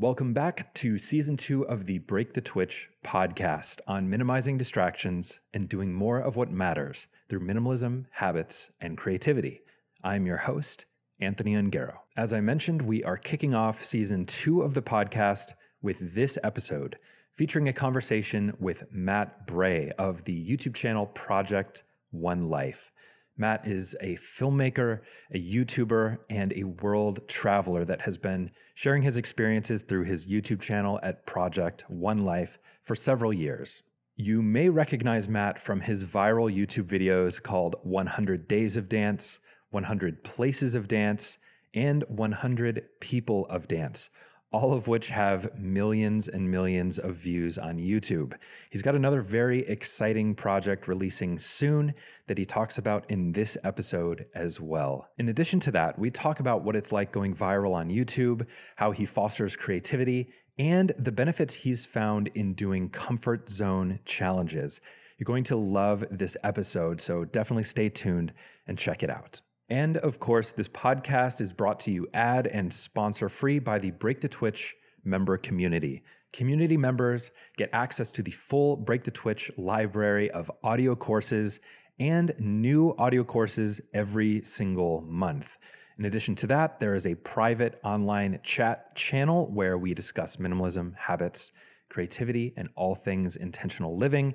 Welcome back to season two of the Break the Twitch podcast on minimizing distractions and doing more of what matters through minimalism, habits, and creativity. I'm your host, Anthony Ungaro. As I mentioned, we are kicking off season two of the podcast with this episode featuring a conversation with Matt Bray of the YouTube channel Project One Life. Matt is a filmmaker, a YouTuber, and a world traveler that has been sharing his experiences through his YouTube channel at Project One Life for several years. You may recognize Matt from his viral YouTube videos called 100 Days of Dance, 100 Places of Dance, and 100 People of Dance, all of which have millions and millions of views on YouTube. He's got another very exciting project releasing soon that he talks about in this episode as well. In addition to that, we talk about what it's like going viral on YouTube, how he fosters creativity, and the benefits he's found in doing comfort zone challenges. You're going to love this episode, so definitely stay tuned and check it out. And of course, this podcast is brought to you ad and sponsor free by the Break the Twitch member community. Community members get access to the full Break the Twitch library of audio courses and new audio courses every single month. In addition to that, there is a private online chat channel where we discuss minimalism, habits, creativity, and all things intentional living.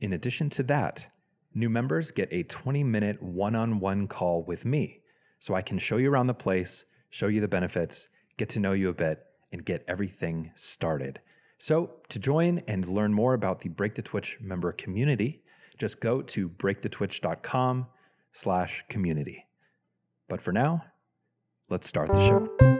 In addition to that, New members get a 20 minute one on one call with me so I can show you around the place, show you the benefits, get to know you a bit, and get everything started. So, to join and learn more about the Break the Twitch member community, just go to breakthetwitch.com slash community. But for now, let's start the show.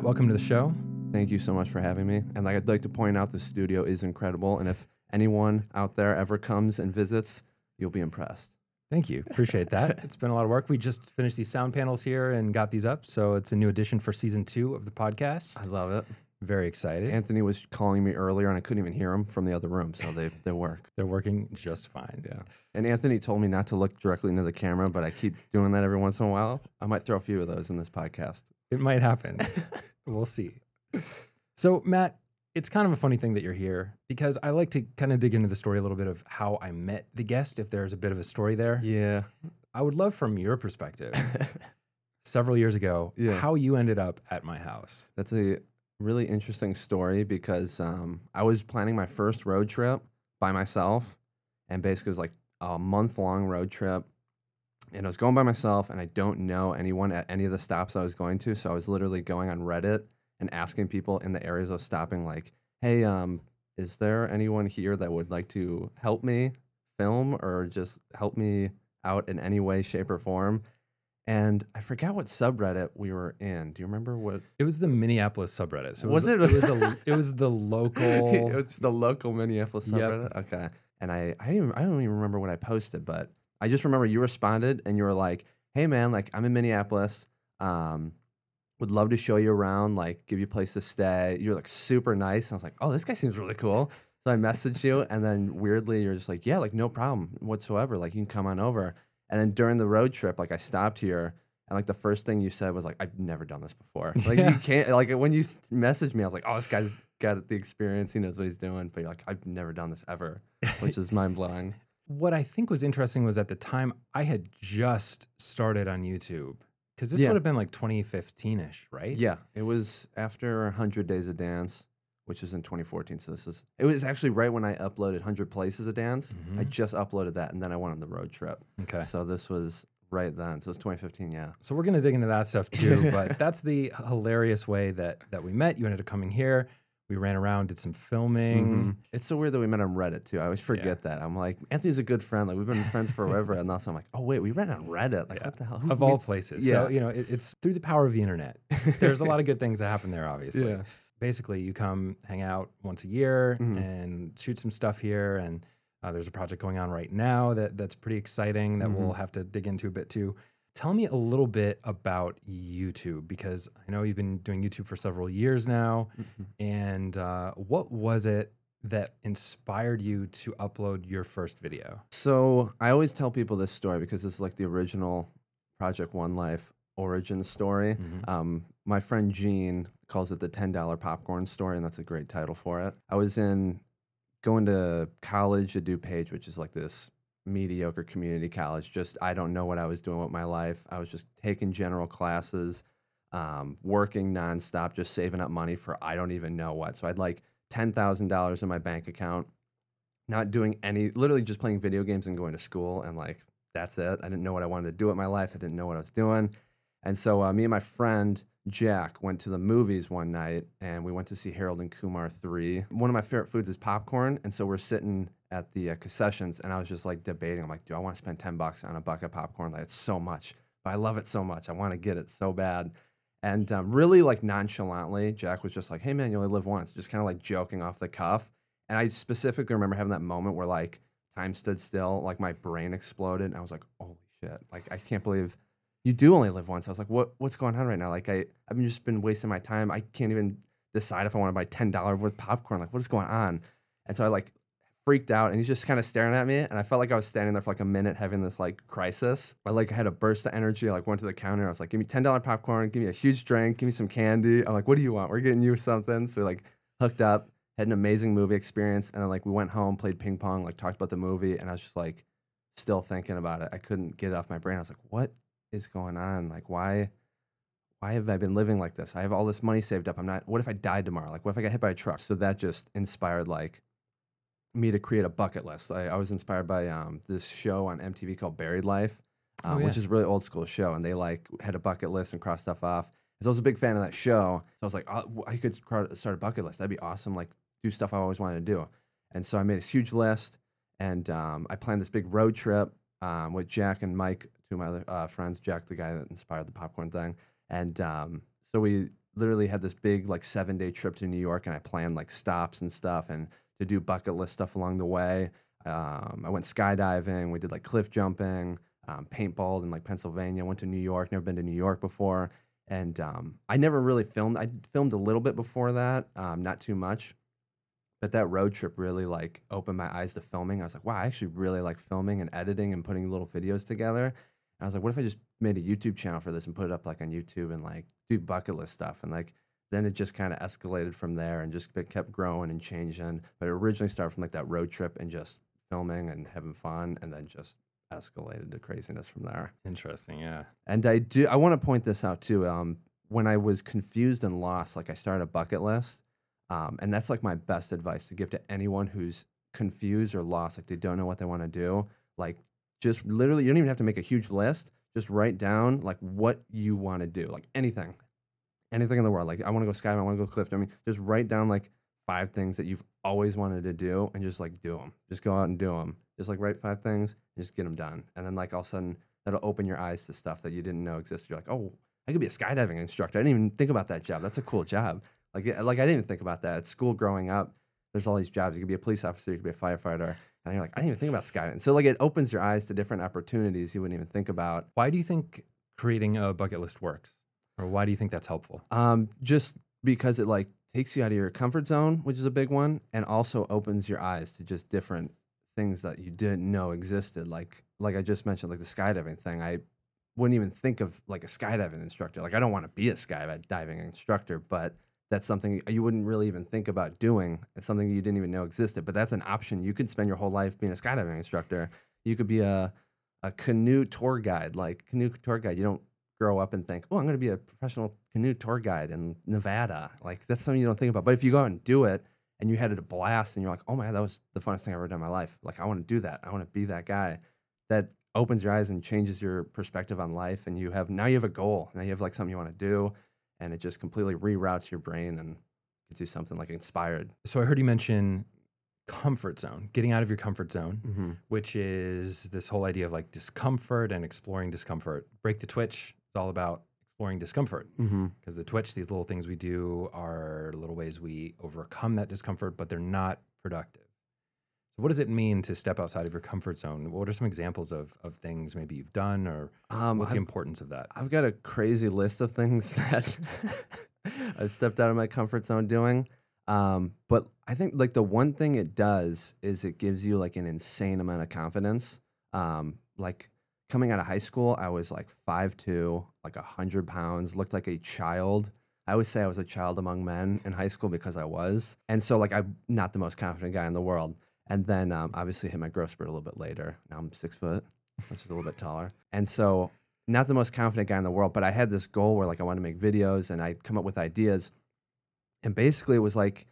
Matt, welcome to the show. Thank you so much for having me. And like, I'd like to point out the studio is incredible. And if anyone out there ever comes and visits, you'll be impressed. Thank you. Appreciate that. it's been a lot of work. We just finished these sound panels here and got these up. So it's a new addition for season two of the podcast. I love it. Very excited. Anthony was calling me earlier and I couldn't even hear him from the other room. So they, they work. They're working just fine. Yeah. And Anthony told me not to look directly into the camera, but I keep doing that every once in a while. I might throw a few of those in this podcast. It might happen. we'll see. So, Matt, it's kind of a funny thing that you're here because I like to kind of dig into the story a little bit of how I met the guest, if there's a bit of a story there. Yeah. I would love from your perspective, several years ago, Yeah. how you ended up at my house. That's a really interesting story because um, I was planning my first road trip by myself, and basically it was like a month long road trip. And I was going by myself, and I don't know anyone at any of the stops I was going to. So I was literally going on Reddit and asking people in the areas I was stopping, like, "Hey, um, is there anyone here that would like to help me film or just help me out in any way, shape, or form?" And I forgot what subreddit we were in. Do you remember what It was the Minneapolis subreddit. So Was it? it? It was a. It was the local. it's the local Minneapolis Yep. subreddit. Okay. And I, I, didn't I don't even remember what I posted, but I just remember you responded and you were like, "Hey man, like I'm in Minneapolis. Um, would love to show you around, like give you a place to stay." You're like super nice. And I was like, "Oh, this guy seems really cool." So I messaged you, and then weirdly, you're just like, "Yeah, like no problem whatsoever. Like you can come on over." And then during the road trip, like I stopped here. And like the first thing you said was like, I've never done this before. Like Yeah. you can't like when you messaged me, I was like, oh, this guy's got the experience. He knows what he's doing. But you're like, I've never done this ever, which is mind blowing. What I think was interesting was at the time I had just started on YouTube because this Yeah. would have been like 2015 ish, right? Yeah, it was after 100 Days of Dance, which was in 2014. So this was it was actually right when I uploaded 100 Places of Dance. I Mhm. just uploaded that, and then I went on the road trip. Okay. So this was right then. So it was 2015. Yeah. So we're gonna dig into that stuff too, but that's the hilarious way that that we met. You ended up coming here. We ran around, did some filming. Mhm. It's so weird that we met on Reddit too. I always forget that. I'm like, Anthony's a good friend. Like we've been friends forever, and also I'm like, oh wait, we met on Reddit. Like Yeah. what the hell? Who Of all places. Yeah. So, you know, it, it's through the power of the internet. There's a lot of good things that happen there, obviously. Yeah. Basically, you come hang out once a year Mhm. and shoot some stuff here. And uh, there's a project going on right now that that's pretty exciting that we'll Mhm. have to dig into a bit too. Tell me a little bit about YouTube because I know you've been doing YouTube for several years now. And uh, what was it that inspired you to upload your first video? So I always tell people this story because this is like the original Project One Life origin story. Mhm. Um, my friend Gene calls it the ten dollar popcorn story, and that's a great title for it. I was in going to college at DuPage, which is like this mediocre community college. Just I don't know what I was doing with my life. I was just taking general classes, um, working nonstop, just saving up money for I don't even know what. So I'd like ten thousand dollars in my bank account, not doing any, literally just playing video games and going to school, and like that's it. I didn't know what I wanted to do with my life. I didn't know what I was doing. And so uh, me and my friend Jack went to the movies one night and we went to see Harold and Kumar 3. One of my favorite foods is popcorn. And so we're sitting at the uh, concessions and I was just like debating. I'm like, do I want to spend 10 bucks on a bucket of popcorn? Like, it's so much, but I love it so much. I want to get it so bad. And um, really, like nonchalantly, Jack was just like, hey man, you only live once, just kind of like joking off the cuff. And I specifically remember having that moment where like time stood still, like my brain exploded. And I was like, holy shit, like I can't believe you do only live once. I was like, what what's going on right now? Like I I've just been wasting my time. I can't even decide if I want to buy ten dollar worth of popcorn. Like what is going on? And so I like freaked out and he's just kind of staring at me and I felt like I was standing there for like a minute having this like crisis. I like had a burst of energy. I like went to the counter. I was like, give me ten dollar popcorn, give me a huge drink, give me some candy. I'm like, what do you want? We're getting you something. So we like hooked up, had an amazing movie experience, and then like we went home, played ping pong, like talked about the movie, and I was just like still thinking about it. I couldn't get it off my brain. I was like, what is going on? Like, why, why have I been living like this? I have all this money saved up. I'm not. What if I died tomorrow? Like, what if I got hit by a truck? So that just inspired like me to create a bucket list. I, I was inspired by um, this show on MTV called Buried Life, Oh, um, which is a really old school show, and they like had a bucket list and crossed stuff off. So I was a big fan of that show. So I was like, oh, I could start a bucket list. That'd be awesome. Like do stuff I always wanted to do. And so I made this huge list, and um, I planned this big road trip um, with Jack and Mike, two of my other uh, friends. Jack, the guy that inspired the popcorn thing, and um, so we literally had this big like seven day trip to New York, and I planned like stops and stuff, and to do bucket list stuff along the way. Um, I went skydiving. We did like cliff jumping, um, paintball in like Pennsylvania. Went to New York. Never been to New York before, and um, I never really filmed. I filmed a little bit before that, um, not too much. But that road trip really like opened my eyes to filming. I was like, wow, I actually really like filming and editing and putting little videos together. And I was like, what if I just made a YouTube channel for this and put it up like on YouTube and like do bucket list stuff and like then it just kind of escalated from there and just kept growing and changing. But it originally started from like that road trip and just filming and having fun, and then just escalated to craziness from there. Interesting. Yeah. And I do I want to point this out too. Um, when I was confused and lost, like I started a bucket list, um, and that's like my best advice to give to anyone who's confused or lost, like they don't know what they want to do. Like just literally, you don't even have to make a huge list. Just write down like what you want to do, like anything, anything in the world. Like I want to go skydiving, I want to go cliff jumping. Just write down like five things that you've always wanted to do, and just like do them. Just go out and do them. Just like write five things, and just get them done. And then like all of a sudden, that'll open your eyes to stuff that you didn't know existed. You're like, oh, I could be a skydiving instructor. I didn't even think about that job. That's a cool job. Like, like I didn't even think about that at school growing up. There's all these jobs. You could be a police officer. You could be a firefighter. And you're like, I didn't even think about skydiving. So like, it opens your eyes to different opportunities you wouldn't even think about. Why do you think creating a bucket list works? Or why do you think that's helpful? Um, just because it like takes you out of your comfort zone, which is a big one, and also opens your eyes to just different things that you didn't know existed. Like like I just mentioned, like the skydiving thing. I wouldn't even think of like a skydiving instructor. Like I don't want to be a skydiving instructor, but that's something you wouldn't really even think about doing. It's something you didn't even know existed. But that's an option. You could spend your whole life being a skydiving instructor. You could be a a canoe tour guide, like canoe tour guide. You don't grow up and think, oh, I'm going to be a professional canoe tour guide in Nevada. Like that's something you don't think about. But if you go out and do it and you had it a blast and you're like, oh my God, that was the funnest thing I've ever done in my life. Like I want to do that. I want to be that guy. That opens your eyes and changes your perspective on life. And you have now you have a goal. Now you have like something you want to do. And it just completely reroutes your brain and gets you something like inspired. So I heard you mention comfort zone, getting out of your comfort zone, Mm-hmm. which is this whole idea of like discomfort and exploring discomfort. Break the Twitch is all about exploring discomfort Mm-hmm. because the Twitch, these little things we do are little ways we overcome that discomfort, but they're not productive. So, what does it mean to step outside of your comfort zone? What are some examples of of things maybe you've done, or Um, what's I've, the importance of that? I've got a crazy list of things that I've stepped out of my comfort zone doing. Um, but I think like the one thing it does is it gives you like an insane amount of confidence. Um, like coming out of high school, I was like 5'2", like hundred pounds, looked like a child. I always say I was a child among men in high school because I was. And so like I'm not the most confident guy in the world. And then um, obviously hit my growth spurt a little bit later. Now I'm six foot, which is a little bit taller. And so not the most confident guy in the world, but I had this goal where like I wanted to make videos and I'd come up with ideas. And basically it was like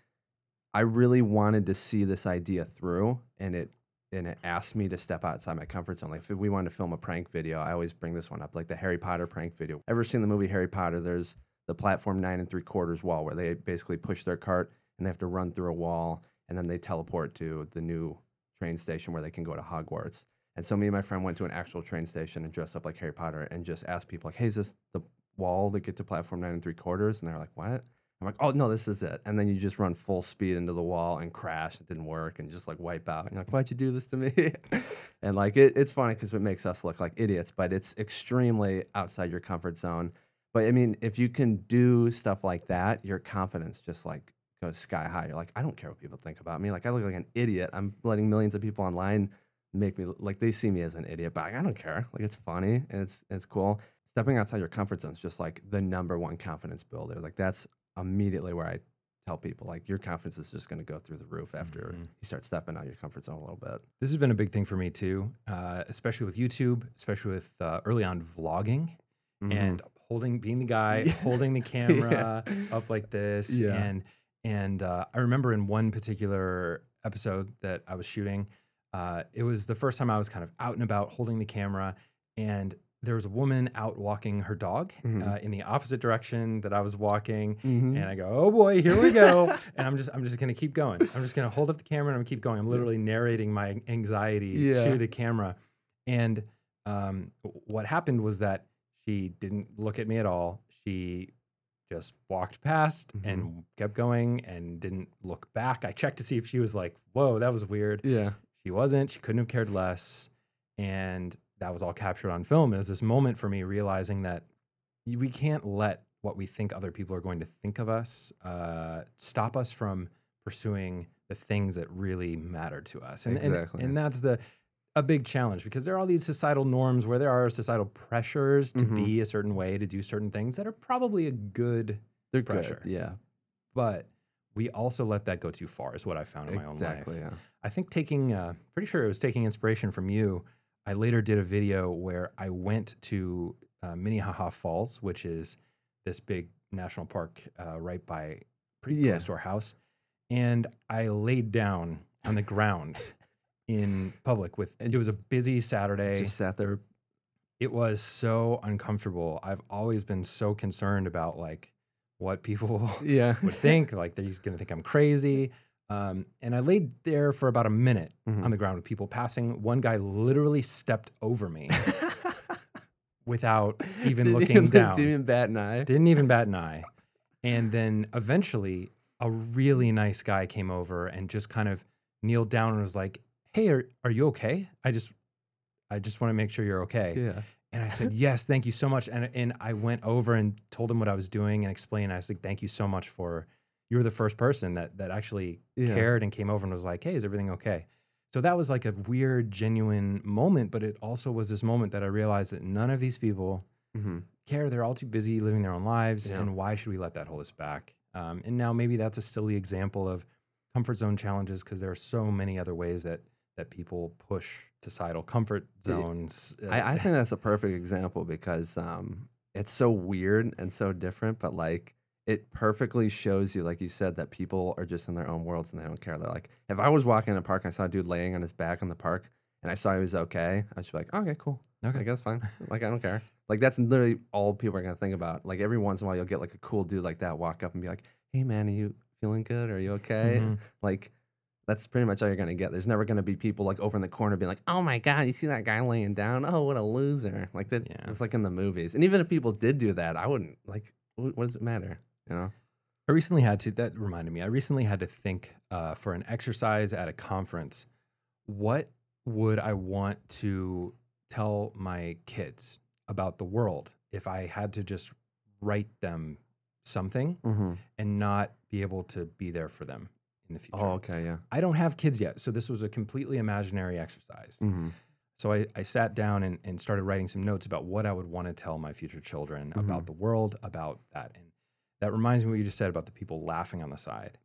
I really wanted to see this idea through and it and it asked me to step outside my comfort zone. Like if we wanted to film a prank video, I always bring this one up, like the Harry Potter prank video. Ever seen the movie Harry Potter? There's the platform nine and three quarters wall where they basically push their cart and they have to run through a wall and then they teleport to the new train station where they can go to Hogwarts. And so me and my friend went to an actual train station and dressed up like Harry Potter and just asked people like, "Hey, is this the wall to get to platform nine and three quarters?" And they're like, "What?" I'm like, "Oh no, this is it." And then you just run full speed into the wall and crash. It didn't work and just like wipe out. And you're like, "Why'd you do this to me?" and like it, it's funny because it makes us look like idiots, but it's extremely outside your comfort zone. But I mean, if you can do stuff like that, your confidence just like goes sky high. You're like, I don't care what people think about me. Like I look like an idiot. I'm letting millions of people online make me like they see me as an idiot, but I don't care. Like it's funny and it's it's cool. Stepping outside your comfort zone is just like the number one confidence builder. Like that's immediately where I tell people like your confidence is just going to go through the roof after Mhm. you start stepping out of your comfort zone a little bit. This has been a big thing for me too, uh, especially with YouTube, especially with uh, early on vlogging Mhm. and holding, being the guy Yeah. holding the camera up like this. Yeah. And and uh, I remember in one particular episode that I was shooting, uh, it was the first time I was kind of out and about holding the camera, and there was a woman out walking her dog Mhm. uh, in the opposite direction that I was walking, Mhm. and I go, "Oh boy, here we go!" and I'm just, I'm just gonna keep going. I'm just gonna hold up the camera and I'm gonna keep going. I'm literally narrating my anxiety Yeah. to the camera. And um, what happened was that she didn't look at me at all. She just walked past Mm-hmm. and kept going and didn't look back. I checked to see if she was like, "Whoa, that was weird." yeah. She wasn't. She couldn't have cared less. And that was all captured on film. is this moment for me realizing that we can't let what we think other people are going to think of us uh, stop us from pursuing the things that really matter to us. And, and- Exactly. and, that's the a big challenge because there are all these societal norms where there are societal pressures to Mhm. be a certain way, to do certain things that are probably a good, They're pressure. good. Yeah. but we also let that go too far, is what I found in my own life. Exactly. Yeah. I think taking, uh, pretty sure it was taking inspiration from you. I later did a video where I went to uh, Minnehaha Falls, which is this big national park uh, right by pretty Yeah. close to our house, and I laid down on the ground in public with. And It was a busy Saturday. Just sat there. it was so uncomfortable. I've always been so concerned about like what people Yeah. would think, like they're just going to think I'm crazy. Um, and I laid there for about a minute Mhm. on the ground with people passing. One guy literally stepped over me without even looking down. Didn't even bat an eye. Didn't even bat an eye. And then eventually, a really nice guy came over and just kind of kneeled down and was like, "Hey, are, are you okay? I just, I just want to make sure you're okay." Yeah. And I said, "Yes, thank you so much." And and I went over and told him what I was doing and explained. I was like, "Thank you so much for you were the first person that that actually Yeah. cared and came over and was like, "Hey, is everything okay?" So that was like a weird, genuine moment, but it also was this moment that I realized that none of these people hmm care. They're all too busy living their own lives, Yeah. and why should we let that hold us back? Um, and now maybe that's a silly example of comfort zone challenges because there are so many other ways that that people push societal comfort zones. uh, I, I think that's a perfect example because um, it's so weird and so different, but like it perfectly shows you, like you said, that people are just in their own worlds and they don't care. They're like, if I was walking in a park and I saw a dude laying on his back in the park and I saw he was okay, I'd just be like, okay, cool. Okay. Like, that's fine. like, I don't care. Like, that's literally all people are going to think about. Like, every once in a while, you'll get like a cool dude like that walk up and be like, hey, man, are you feeling good? Are you okay? Mhm. Like, that's pretty much all you're gonna get. There's never gonna be people like over in the corner being like, "Oh my god, you see that guy laying down? Oh, what a loser!" Like that. Yeah. It's like in the movies. And even if people did do that, I wouldn't like. What does it matter? You know? I recently had to, that reminded me, I recently had to think uh, for an exercise at a conference what would I want to tell my kids about the world if I had to just write them something Mm-hmm. and not be able to be there for them in the future? Oh, okay, yeah. I don't have kids yet, so this was a completely imaginary exercise. Mm-hmm. So I, I sat down and, and started writing some notes about what I would want to tell my future children about the world, about that. And that reminds me what you just said about the people laughing on the side.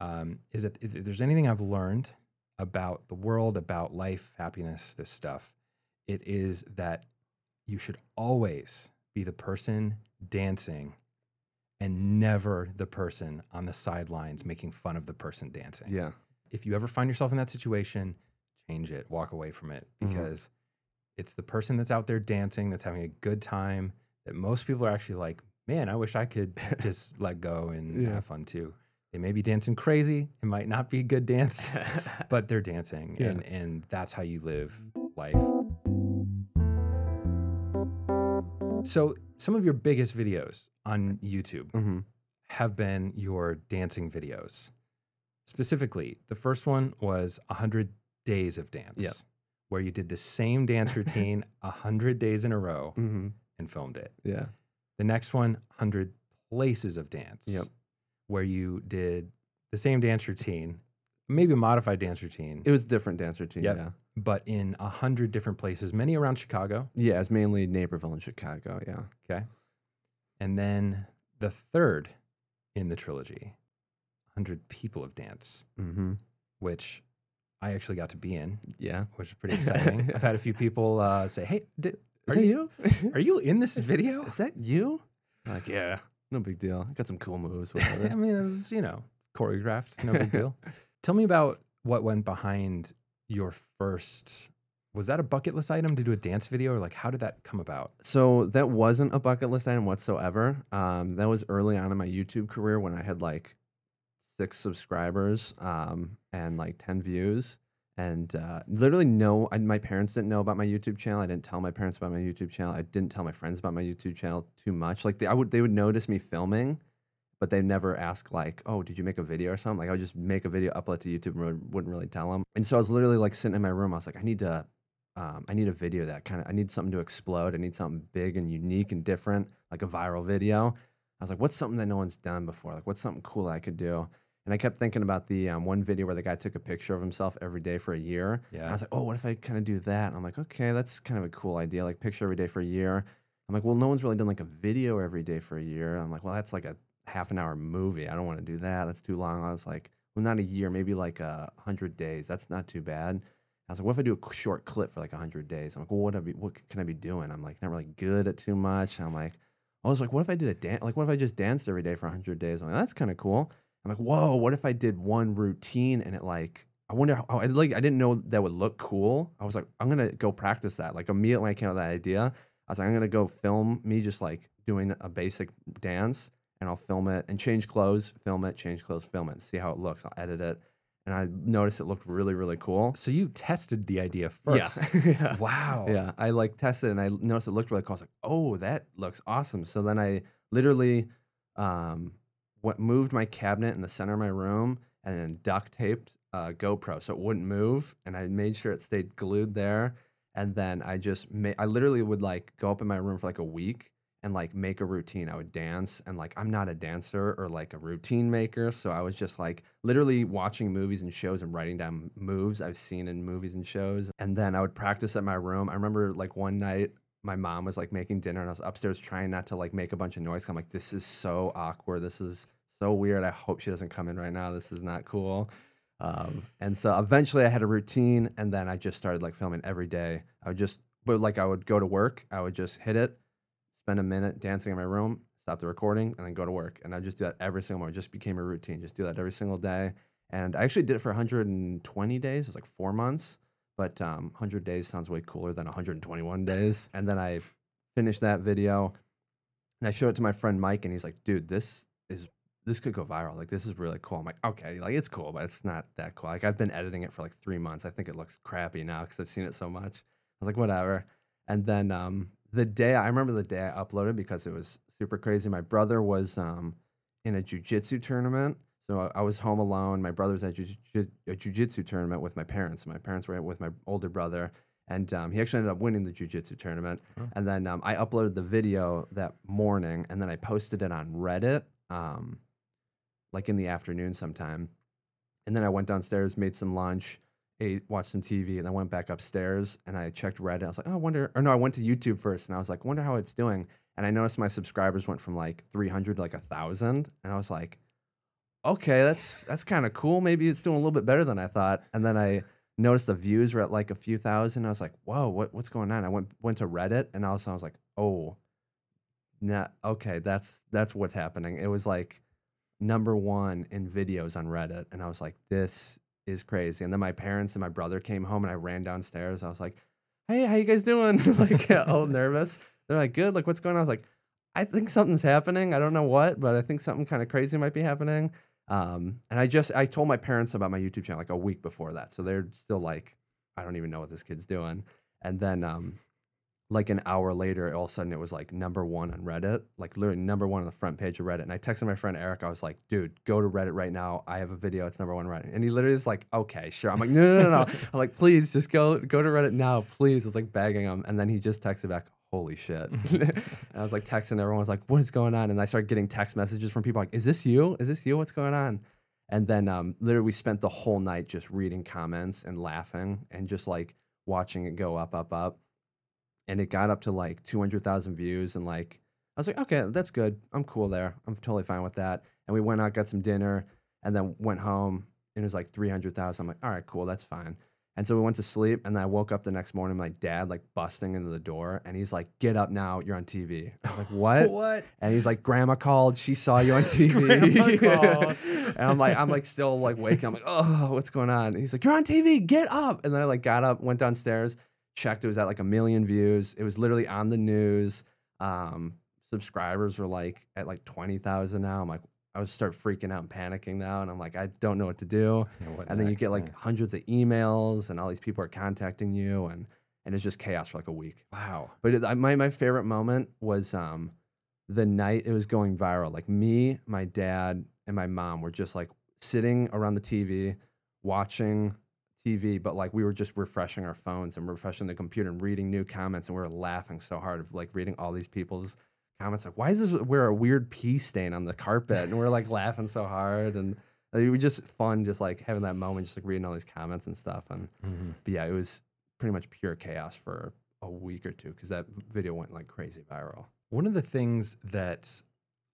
Um, is that if there's anything I've learned about the world, about life, happiness, this stuff, it is that you should always be the person dancing and never the person on the sidelines making fun of the person dancing Yeah. if you ever find yourself in that situation, change it, walk away from it Mhm. because it's the person that's out there dancing, that's having a good time, that most people are actually like, man, I wish I could just let go and Yeah. have fun too. They may be dancing crazy. It might not be a good dance, but they're dancing. Yeah. And, and that's how you live life. So, some of your biggest videos on YouTube mm-hmm. have been your dancing videos. Specifically, the first one was 100 Days of Dance, Yep. where you did the same dance routine 100 days in a row Mm-hmm. and filmed it. Yeah. The next one, 100 Places of Dance, Yep. where you did the same dance routine, maybe a modified dance routine, It was a different dance routine. Yep. Yeah. but in 100 different places, many around Chicago. Yeah. It's mainly Naperville and Chicago. Yeah. Okay. And then the third in the trilogy, 100 People of Dance. Mm-hmm. which I actually got to be in, Yeah. which is pretty exciting. I've had a few people uh, say, "Hey, did, Is are that you are you in this video?" Is that you? Like, yeah. No big deal. I got some cool moves. I Whatever. mean, it's you know choreographed, no big deal. Tell me about what went behind your first. Was that a bucket list item to do a dance video, or like how did that come about? So that wasn't a bucket list item whatsoever. Um, that was early on in my YouTube career when I had like six subscribers um, and like 10 views. And uh, literally, no, I, my parents didn't know about my YouTube channel. I didn't tell my parents about my YouTube channel. I didn't tell my friends about my YouTube channel too much. Like they, I would, they would notice me filming, but they never ask like, "Oh, did you make a video or something?" Like I would just make a video, upload to YouTube, and would- wouldn't really tell them. And so I was literally like sitting in my room. I was like, I need to um, I need a video that kind of I need something to explode. I need something big and unique and different, like a viral video. I was like, what's something that no one's done before? Like, what's something cool I could do? And I kept thinking about the um, one video where the guy took a picture of himself every day for a year. And I was like, oh, what if I kind of do that? And I'm like, okay, that's kind of a cool idea. Like, picture every day for a year. I'm like, well, no one's really done like a video every day for a year. I'm like, well, that's like a half an hour movie. I don't want to do that. That's too long. I was like, well, not a year, maybe like a hundred days. That's not too bad. I was like, what if I do a short clip for like 100 days? I'm like, well, what, I be, what can I be doing? I'm like, not really good at too much. I'm like, I was like, what if I did a dance? Like, what if I just danced every day for 100 days? I'm like, that's kind of cool. I'm like, whoa, what if I did one routine and it like, I wonder how, I like, I didn't know that would look cool. I was like, I'm going to go practice that. Like, immediately when I came up with that idea, I was like, I'm going to go film me just like doing a basic dance and I'll film it and change clothes, film it, change clothes, film it, see how it looks. I'll edit it. And I noticed it looked really, really cool. so you tested the idea first. yeah. Wow. Yeah, I like tested and I noticed it looked really cool. I was like, "Oh, that looks awesome!" So then I literally um, what moved my cabinet in the center of my room and then duct taped uh, GoPro so it wouldn't move, and I made sure it stayed glued there. And then I just made, I literally would like go up in my room for like a week and like make a routine. I would dance and like I'm not a dancer or like a routine maker, so I was just like literally watching movies and shows and writing down moves I've seen in movies and shows. And then I would practice at my room. I remember like one night my mom was like making dinner and I was upstairs trying not to like make a bunch of noise. I'm like, this is so awkward. This is so weird. I hope she doesn't come in right now. This is not cool. Um, and so eventually I had a routine and then I just started like filming every day. I would just, but like I would go to work, I would just hit it, spend a minute dancing in my room, stop the recording, and then go to work. And I just do that every single morning. It just became a routine. Just do that every single day. And I actually did it for 120 days. It was like four months, but um, 100 days sounds way cooler than 121 days. And then I finished that video and I showed it to my friend Mike, and he's like, dude, this is this could go viral. Like this is really cool. I'm like, okay, like it's cool, but it's not that cool. Like I've been editing it for like three months. I think it looks crappy now because I've seen it so much. I was like, whatever. And then um, the day I remember the day I uploaded because it was super crazy. My brother was um, in a jujitsu tournament, So I, I was home alone. My brother was at jiu- a jujitsu tournament with my parents. My parents were with my older brother, and um, he actually ended up winning the jujitsu tournament. Oh. And then um, I uploaded the video that morning, and then I posted it on Reddit, um, like in the afternoon sometime. And then I went downstairs, made some lunch, ate, watched some TV, and I went back upstairs and I checked Reddit. I was like, oh, I wonder, or no, I went to YouTube first, and I was like, wonder how it's doing. And I noticed my subscribers went from like 300 to like a thousand, and I was like, okay, that's that's kind of cool. Maybe it's doing a little bit better than I thought. And then I noticed the views were at like a few thousand. I was like, whoa, what, what's going on? I went went to Reddit, and also I was like, oh, nah, okay, that's that's what's happening. It was like number one in videos on Reddit, and I was like, this is crazy. And then my parents and my brother came home, and I ran downstairs. I was like, hey, how you guys doing? like all nervous. They're like, good. Like, what's going on? I was like, I think something's happening. I don't know what, but I think something kind of crazy might be happening. Um, and I just I told my parents about my YouTube channel like a week before that, so they're still like, I don't even know what this kid's doing. And then um, like an hour later, all of a sudden it was like number one on Reddit, like literally number one on the front page of Reddit. And I texted my friend Eric. I was like, dude, go to Reddit right now. I have a video. It's number one Reddit. And he literally is like, okay, sure. I'm like, no, no, no, no. I'm like, please just go go to Reddit now, please. It's like begging him. And then he just texted back, holy shit. and I was like texting everyone was like, what is going on? And I started getting text messages from people like, is this you? Is this you? What's going on? And then um, literally we spent the whole night just reading comments and laughing and just like watching it go up, up, up. And it got up to like 200,000 views. And like, I was like, okay, that's good. I'm cool there. I'm totally fine with that. And we went out, got some dinner, and then went home. And it was like 300,000. I'm like, all right, cool. That's fine. And so we went to sleep, and then I woke up the next morning, my dad like busting into the door, and he's like, "Get up now, you're on TV." I was like, "What?" What? And he's like, "Grandma called. She saw you on TV." And I'm like, I'm like still like waking. I'm like, "Oh, what's going on?" And he's like, "You're on TV. Get up!" And then I like got up, went downstairs, checked. It was at like a million views. It was literally on the news. Um, subscribers were like at like twenty thousand now. I'm like, I was start freaking out and panicking now, and I'm like, I don't know what to do Yeah, what and then you get like Yeah. hundreds of emails and all these people are contacting you and and it's just chaos for like a week wow. but it, I- my, my favorite moment was um the night it was going viral like me my dad and my mom were just like sitting around the tv watching tv but like we were just refreshing our phones and refreshing the computer and reading new comments and we were laughing so hard of like reading all these people's comments like why is this where a weird pee stain on the carpet and we're like laughing so hard and like, it was just fun just like having that moment just like reading all these comments and stuff and Mhm. but yeah it was pretty much pure chaos for a week or two because that video went like crazy viral One of the things that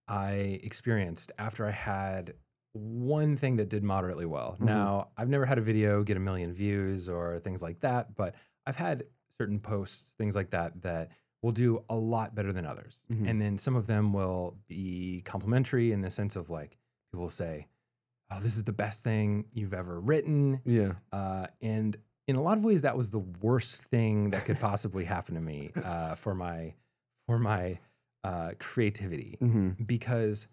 I experienced after I had one thing that did moderately well. Mhm. Now, I've never had a video get a million views or things like that, but I've had certain posts, things like that, that will do a lot better than others. Mhm. And then some of them will be complimentary in the sense of like, people will say, Oh, this is the best thing you've ever written. yeah Uh, and in a lot of ways, that was the worst thing that could possibly happen to me uh, for my for my uh, creativity hmm because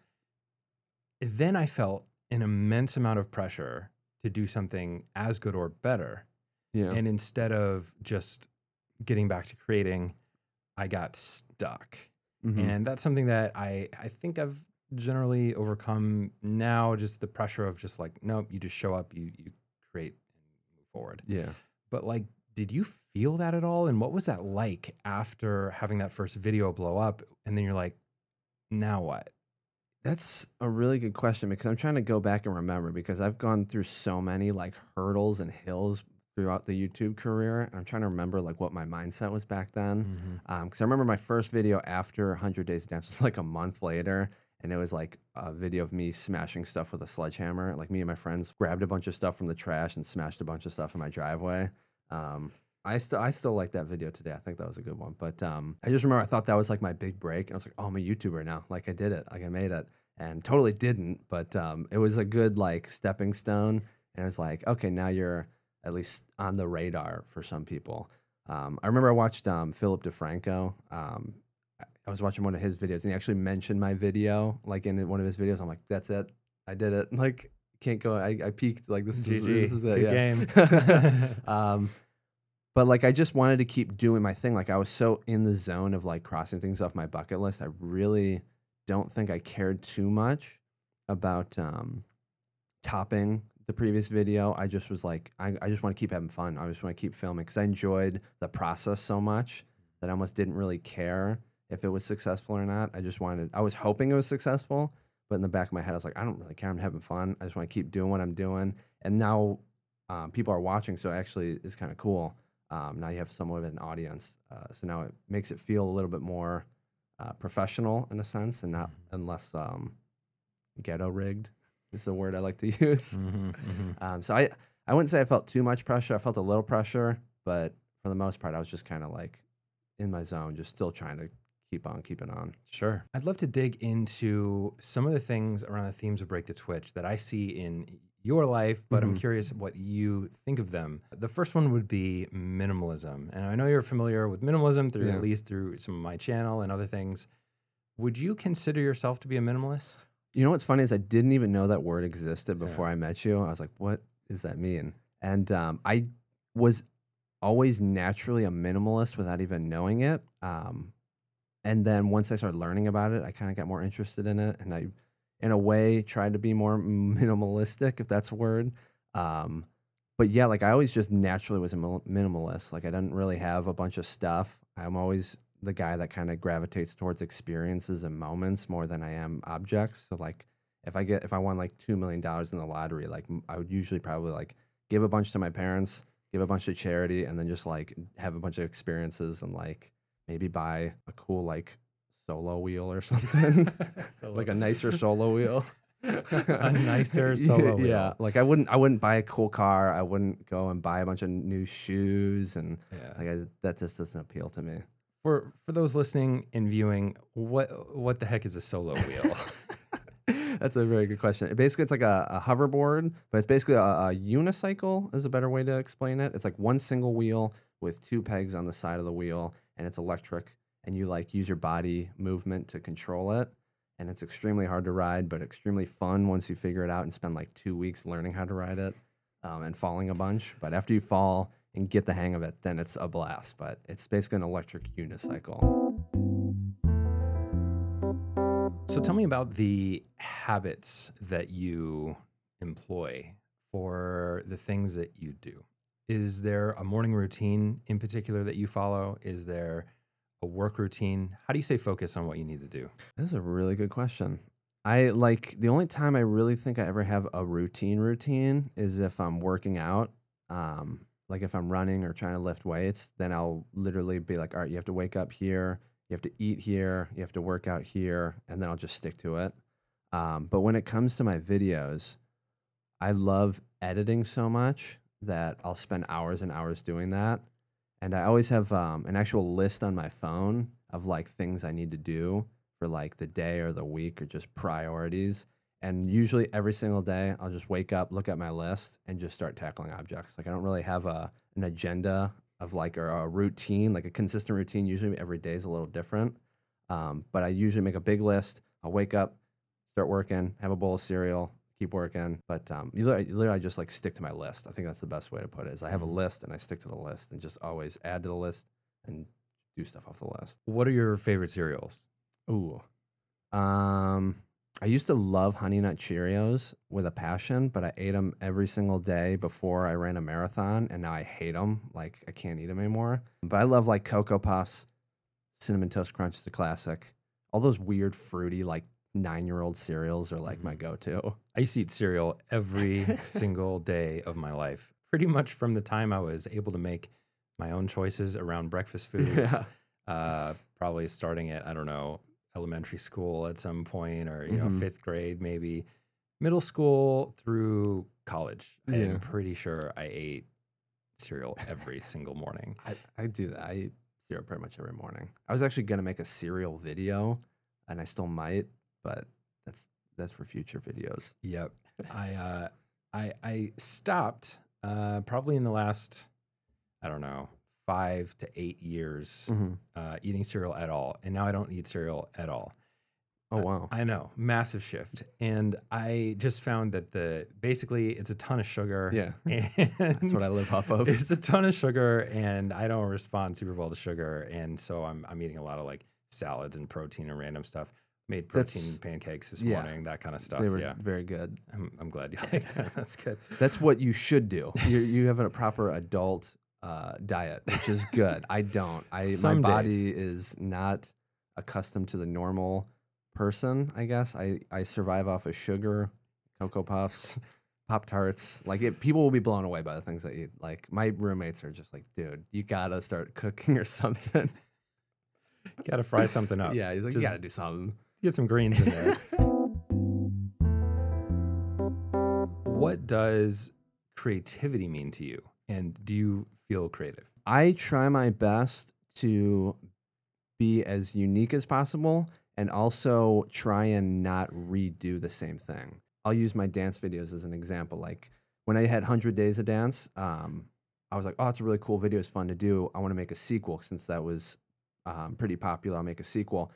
then I felt an immense amount of pressure to do something as good or better. yeah And instead of just getting back to creating, I got stuck. Mhm. And that's something that I, I think I've generally overcome now, just the pressure of just like, nope, you just show up, you, you create and move forward. yeah But like, did you feel that at all? And what was that like after having that first video blow up? And then you're like, now what? That's a really good question because I'm trying to go back and remember because I've gone through so many like hurdles and hills throughout the YouTube career. And I'm trying to remember like what my mindset was back then. Mm-hmm. Because I remember my first video after 100 Days of Dance was like a month later. And it was like a video of me smashing stuff with a sledgehammer. Like me and my friends grabbed a bunch of stuff from the trash and smashed a bunch of stuff in my driveway. Um, I still I still like that video today. I think that was a good one. But um, I just remember I thought that was like my big break, and I was like, oh, I'm a YouTuber now. Like I did it. Like I made it, and totally didn't. But um, it was a good like stepping stone. And it was like, okay, now you're at least on the radar for some people. Um, I remember I watched um, Philip DeFranco. Um, I- I was watching one of his videos, and he actually mentioned my video, like in one of his videos. I'm like, that's it. I did it. Like, can't go. I, I peaked. Like this is GG. this is it. Good yeah. game. um, but like I just wanted to keep doing my thing. Like I was so in the zone of like crossing things off my bucket list. I really don't think I cared too much about um topping the previous video. I just was like, I, I just want to keep having fun. I just want to keep filming because I enjoyed the process so much that I almost didn't really care if it was successful or not. I just wanted, I was hoping it was successful, but in the back of my head, I was like, I don't really care. I'm having fun. I just want to keep doing what I'm doing. And now um, people are watching, so actually it's kind of cool. Um, now you have somewhat of an audience, uh, so now it makes it feel a little bit more uh, professional in a sense, and not and less um, ghetto rigged. Is the word I like to use. Mhm, mhm. Um, so I I wouldn't say I felt too much pressure. I felt a little pressure, but for the most part, I was just kind of like in my zone, just still trying to keep on keeping on. Sure. I'd love to dig into some of the things around the themes of Break the Twitch that I see in your life, but I'm Mhm. curious what you think of them. The first one would be minimalism. And I know you're familiar with minimalism through Yeah. at least through some of my channel and other things. Would you consider yourself to be a minimalist? You know what's funny is I didn't even know that word existed Yeah. before I met you. I was like, what does that mean? And um, I was always naturally a minimalist without even knowing it. Um, and then once I started learning about it, I kind of got more interested in it. And I, in a way, tried to be more minimalistic, if that's a word. Um, but yeah, like I always just naturally was a minimalist. Like I didn't really have a bunch of stuff. I'm always the guy that kind of gravitates towards experiences and moments more than I am objects. So like if I get if I won like two million dollars in the lottery, like I would usually probably like give a bunch to my parents, give a bunch to charity, and then just like have a bunch of experiences and like maybe buy a cool like Solowheel or something, like a nicer Solowheel. A nicer Solowheel. Yeah, like I wouldn't I wouldn't buy a cool car. I wouldn't go and buy a bunch of new shoes and Yeah. like I, that just doesn't appeal to me. For for those listening and viewing, what what the heck is a solo wheel? That's a very good question. It basically, it's like a, a hoverboard, but it's basically a, a unicycle is a better way to explain it. It's like one single wheel with two pegs on the side of the wheel, and it's electric, and you like use your body movement to control it. And it's extremely hard to ride, but extremely fun once you figure it out and spend like two weeks learning how to ride it um, and falling a bunch. But after you fall and get the hang of it, then it's a blast. But it's basically an electric unicycle. So tell me about the habits that you employ for the things that you do. Is there a morning routine in particular that you follow? Is there a work routine? How do you stay focused on what you need to do? This is a really good question. I like the only time I really think I ever have a routine routine is if I'm working out. Um, like if I'm running or trying to lift weights, then I'll literally be like, all right, you have to wake up here, you have to eat here, you have to work out here, and then I'll just stick to it. Um, but when it comes to my videos, I love editing so much that I'll spend hours and hours doing that. And I always have um, an actual list on my phone of like things I need to do for like the day or the week or just priorities. And usually every single day, I'll just wake up, look at my list, and just start tackling objects. Like I don't really have a an agenda of like or a routine, like a consistent routine. Usually every day is a little different. Um, but I usually make a big list. I'll wake up, start working, have a bowl of cereal, keep working. But um, you literally, literally, I just like stick to my list. I think that's the best way to put it. Is I have a list and I stick to the list and just always add to the list and do stuff off the list. What are your favorite cereals? Ooh, um, I used to love Honey Nut Cheerios with a passion, but I ate them every single day before I ran a marathon, and now I hate them. Like I can't eat them anymore. But I love like Cocoa Puffs, Cinnamon Toast Crunch is a classic. All those weird fruity like nine year old cereals are like my go to. I used to eat cereal every single day of my life, pretty much from the time I was able to make my own choices around breakfast foods. Yeah. Uh, probably starting at I don't know elementary school at some point, or you know Mhm. fifth grade maybe, middle school through college. Yeah. I'm pretty sure I ate cereal every single morning. I, I do that. I eat cereal pretty much every morning. I was actually gonna make a cereal video, and I still might, but that's that's for future videos. Yep. I uh I I stopped uh probably in the last I don't know, 5 to 8 years Mhm. uh eating cereal at all. And now I don't eat cereal at all. Oh Uh, wow. I know, massive shift. And I just found that the basically it's a ton of sugar. Yeah. That's what I live off of. It's a ton of sugar and I don't respond super well to sugar. And so I'm I'm eating a lot of like salads and protein and random stuff. Made That's- protein pancakes this yeah. morning, that kind of stuff. they were yeah, very good. I'm, I'm glad you like that. That's good. That's what you should do. You you have a proper adult uh, diet, which is good. I don't. I Some my body is not accustomed to the normal person. I guess I I survive off of sugar, cocoa puffs, pop tarts. Like it, people will be blown away by the things I eat. Like my roommates are just like, dude, you gotta start cooking or something. Got to fry something up. yeah, he's like, you Just gotta do something. Get some greens in there. what does creativity mean to you? And do you feel creative? I try my best to be as unique as possible and also try and not redo the same thing. I'll use my dance videos as an example. Like when I had 100 Days of Dance, um, I was like, oh, it's a really cool video. It's fun to do. I want to make a sequel since that was um, pretty popular. I'll make a sequel.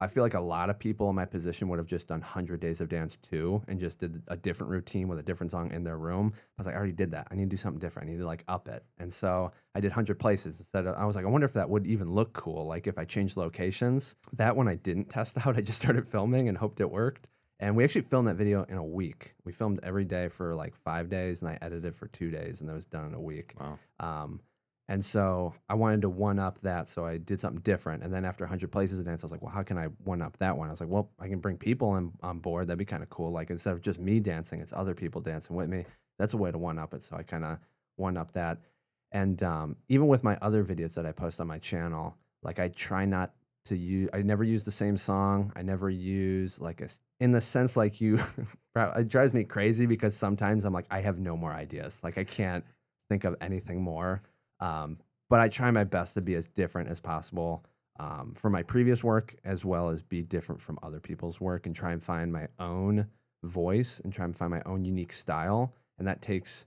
I feel like a lot of people in my position would have just done 100 Days of Dance 2 and just did a different routine with a different song in their room. I was like, I already did that. I need to do something different. I need to like up it. And so I did 100 places instead of, I was like, I wonder if that would even look cool. Like if I changed locations. That one I didn't test out. I just started filming and hoped it worked. And we actually filmed that video in a week. We filmed every day for like five days and I edited for two days and that was done in a week. Wow. Um, and so I wanted to one up that, so I did something different. And then after 100 places of dance, I was like, well, how can I one up that one? I was like, well, I can bring people on, on board. That'd be kind of cool. Like instead of just me dancing, it's other people dancing with me. That's a way to one up it. So I kind of one up that. And um, even with my other videos that I post on my channel, like I try not to use, I never use the same song. I never use like a, in the sense like you, it drives me crazy because sometimes I'm like, I have no more ideas. Like I can't think of anything more. Um, but I try my best to be as different as possible um, from my previous work, as well as be different from other people's work, and try and find my own voice and try and find my own unique style. And that takes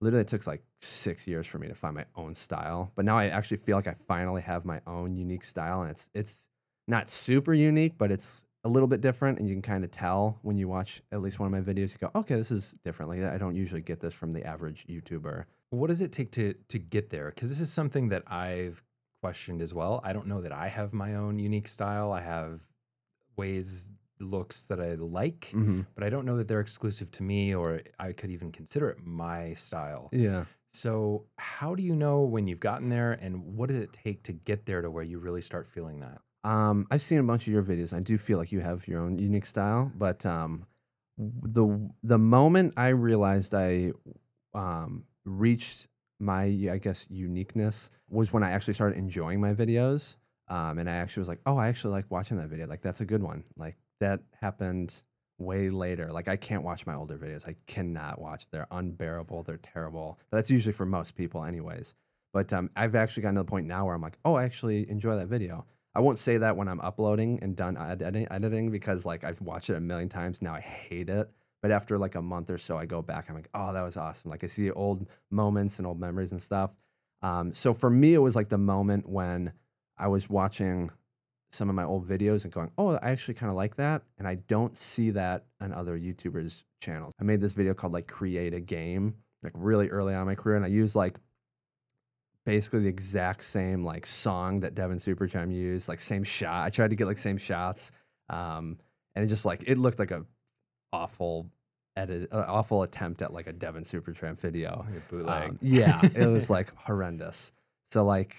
literally it took like six years for me to find my own style. But now I actually feel like I finally have my own unique style, and it's it's not super unique, but it's a little bit different, and you can kind of tell when you watch at least one of my videos. You go, okay, this is different. Like I don't usually get this from the average YouTuber. What does it take to to get there? Because this is something that I've questioned as well. I don't know that I have my own unique style. I have ways, looks that I like, Mm-hmm. but I don't know that they're exclusive to me, or I could even consider it my style. Yeah. So, how do you know when you've gotten there, and what does it take to get there to where you really start feeling that? Um, I've seen a bunch of your videos. I do feel like you have your own unique style, but um, the the moment I realized I um, reached my, I guess, uniqueness was when I actually started enjoying my videos. Um, and I actually was like, oh, I actually like watching that video. Like that's a good one. Like that happened way later. Like I can't watch my older videos. I cannot watch. They're unbearable. They're terrible. But that's usually for most people, anyways. But um, I've actually gotten to the point now where I'm like, oh, I actually enjoy that video. I won't say that when I'm uploading and done ed- editing, editing because like I've watched it a million times now. I hate it. But after like a month or so, I go back. I'm like, oh, that was awesome. Like I see old moments and old memories and stuff. Um, so for me, it was like the moment when I was watching some of my old videos and going, oh, I actually kind of like that. And I don't see that on other YouTubers' channels. I made this video called like Create a Game, like really early on in my career. And I used like basically the exact same like song that Devin Supertramp used, like same shot. I tried to get like same shots. Um, and it just like, it looked like a awful edit, uh, awful attempt at like a Devin Supertramp video. Bootleg. Um, yeah, it was like horrendous. So like,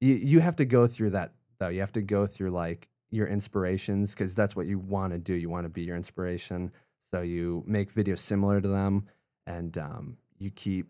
you you have to go through that though. You have to go through like your inspirations because that's what you want to do. You want to be your inspiration. So you make videos similar to them, and um, you keep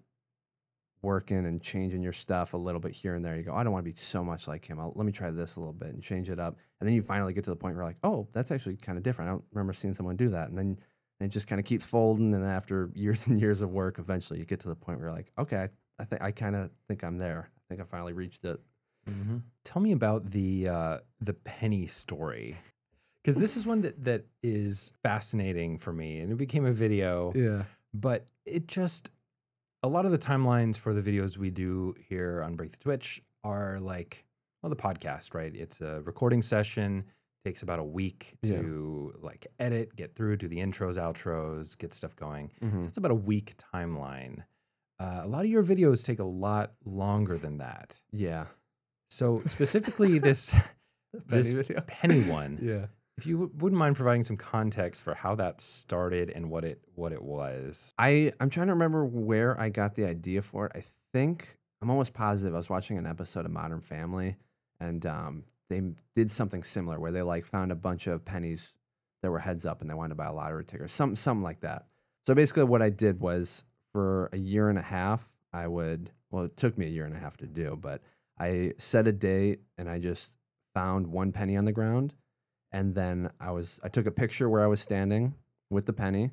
working and changing your stuff a little bit here and there. You go, I don't want to be so much like him. I'll, let me try this a little bit and change it up. And then you finally get to the point where you're like, oh, that's actually kind of different. I don't remember seeing someone do that. And then it just kind of keeps folding. And after years and years of work, eventually you get to the point where you're like, okay, I think I kind of think I'm there. I think I finally reached it. Mm-hmm. Tell me about the uh, the penny story, because this is one that that is fascinating for me, and it became a video. Yeah. But it just a lot of the timelines for the videos we do here on Break the Twitch are like well the podcast, right? It's a recording session. Takes about a week Yeah. to like edit, get through, do the intros, outros, get stuff going. Mhm. So it's about a week timeline. Uh, a lot of your videos take a lot longer than that. Yeah. So specifically this Penny this video. penny one. Yeah. If you w- wouldn't mind providing some context for how that started and what it what it was. I I'm trying to remember where I got the idea for it. I think I'm almost positive I was watching an episode of Modern Family, and um, they did something similar where they like found a bunch of pennies that were heads up, and they wanted to buy a lottery ticket, or something something like that. So basically, what I did was for a year and a half, I would well, it took me a year and a half to do, but I set a date and I just found one penny on the ground, and then I was I took a picture where I was standing with the penny,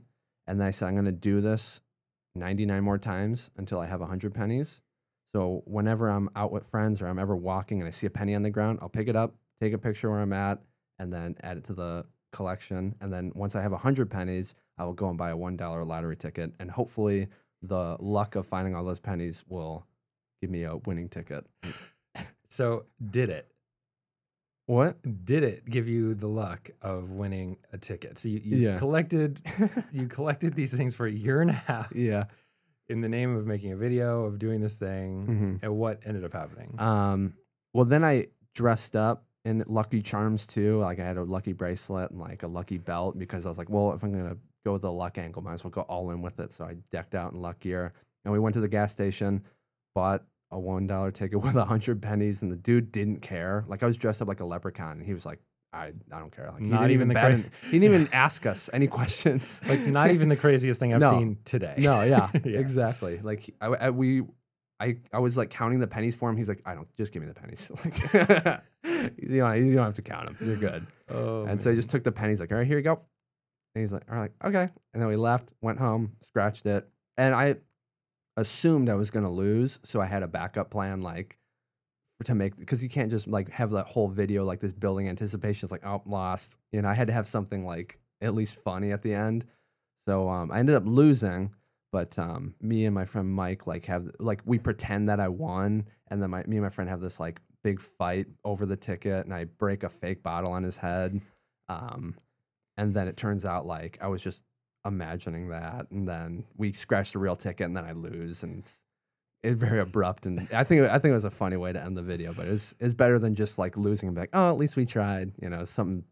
and then I said I'm going to do this 99 more times until I have 100 pennies. So whenever I'm out with friends or I'm ever walking and I see a penny on the ground, I'll pick it up, take a picture where I'm at, and then add it to the collection. And then once I have 100 pennies, I will go and buy a $1 lottery ticket. And hopefully, the luck of finding all those pennies will give me a winning ticket. So did it? What? Did it give you the luck of winning a ticket? So you, you Yeah. collected you collected these things for a year and a half yeah. in the name of making a video of doing this thing. Mhm. And what ended up happening? Um, well, then I dressed up in Lucky Charms too. Like I had a lucky bracelet and like a lucky belt because I was like, well, if I'm gonna go with the luck angle, might as well go all in with it. So I decked out in luck gear, and we went to the gas station, bought a one dollar ticket with a hundred pennies, and the dude didn't care. Like I was dressed up like a leprechaun, and he was like, I, I don't care. Like he Not didn't even the cra- an- he didn't even ask us any questions. like not even the craziest thing I've No. seen today. No, yeah, Yeah. exactly. Like I, I- we, I, I was like counting the pennies for him. He's like, I don't, just give me the pennies. Like, you know, you don't have to count them. You're good. Oh, and so he just took the pennies, like, all right, here you go. And he's like, all right, okay. And then we left, went home, scratched it, and I assumed I was gonna lose, so I had a backup plan, like to make because you can't just like have that whole video like this building anticipation. It's like, oh, lost. You know, I had to have something like at least funny at the end. So um, I ended up losing, but um, me and my friend Mike like have like we pretend that I won, and then my me and my friend have this like big fight over the ticket, and I break a fake bottle on his head, um, and then it turns out like I was just imagining that, and then we scratch the real ticket, and then I lose, and it's, it's very abrupt, and I think I think it was a funny way to end the video, but it's it's better than just like losing and like, oh, at least we tried, you know, something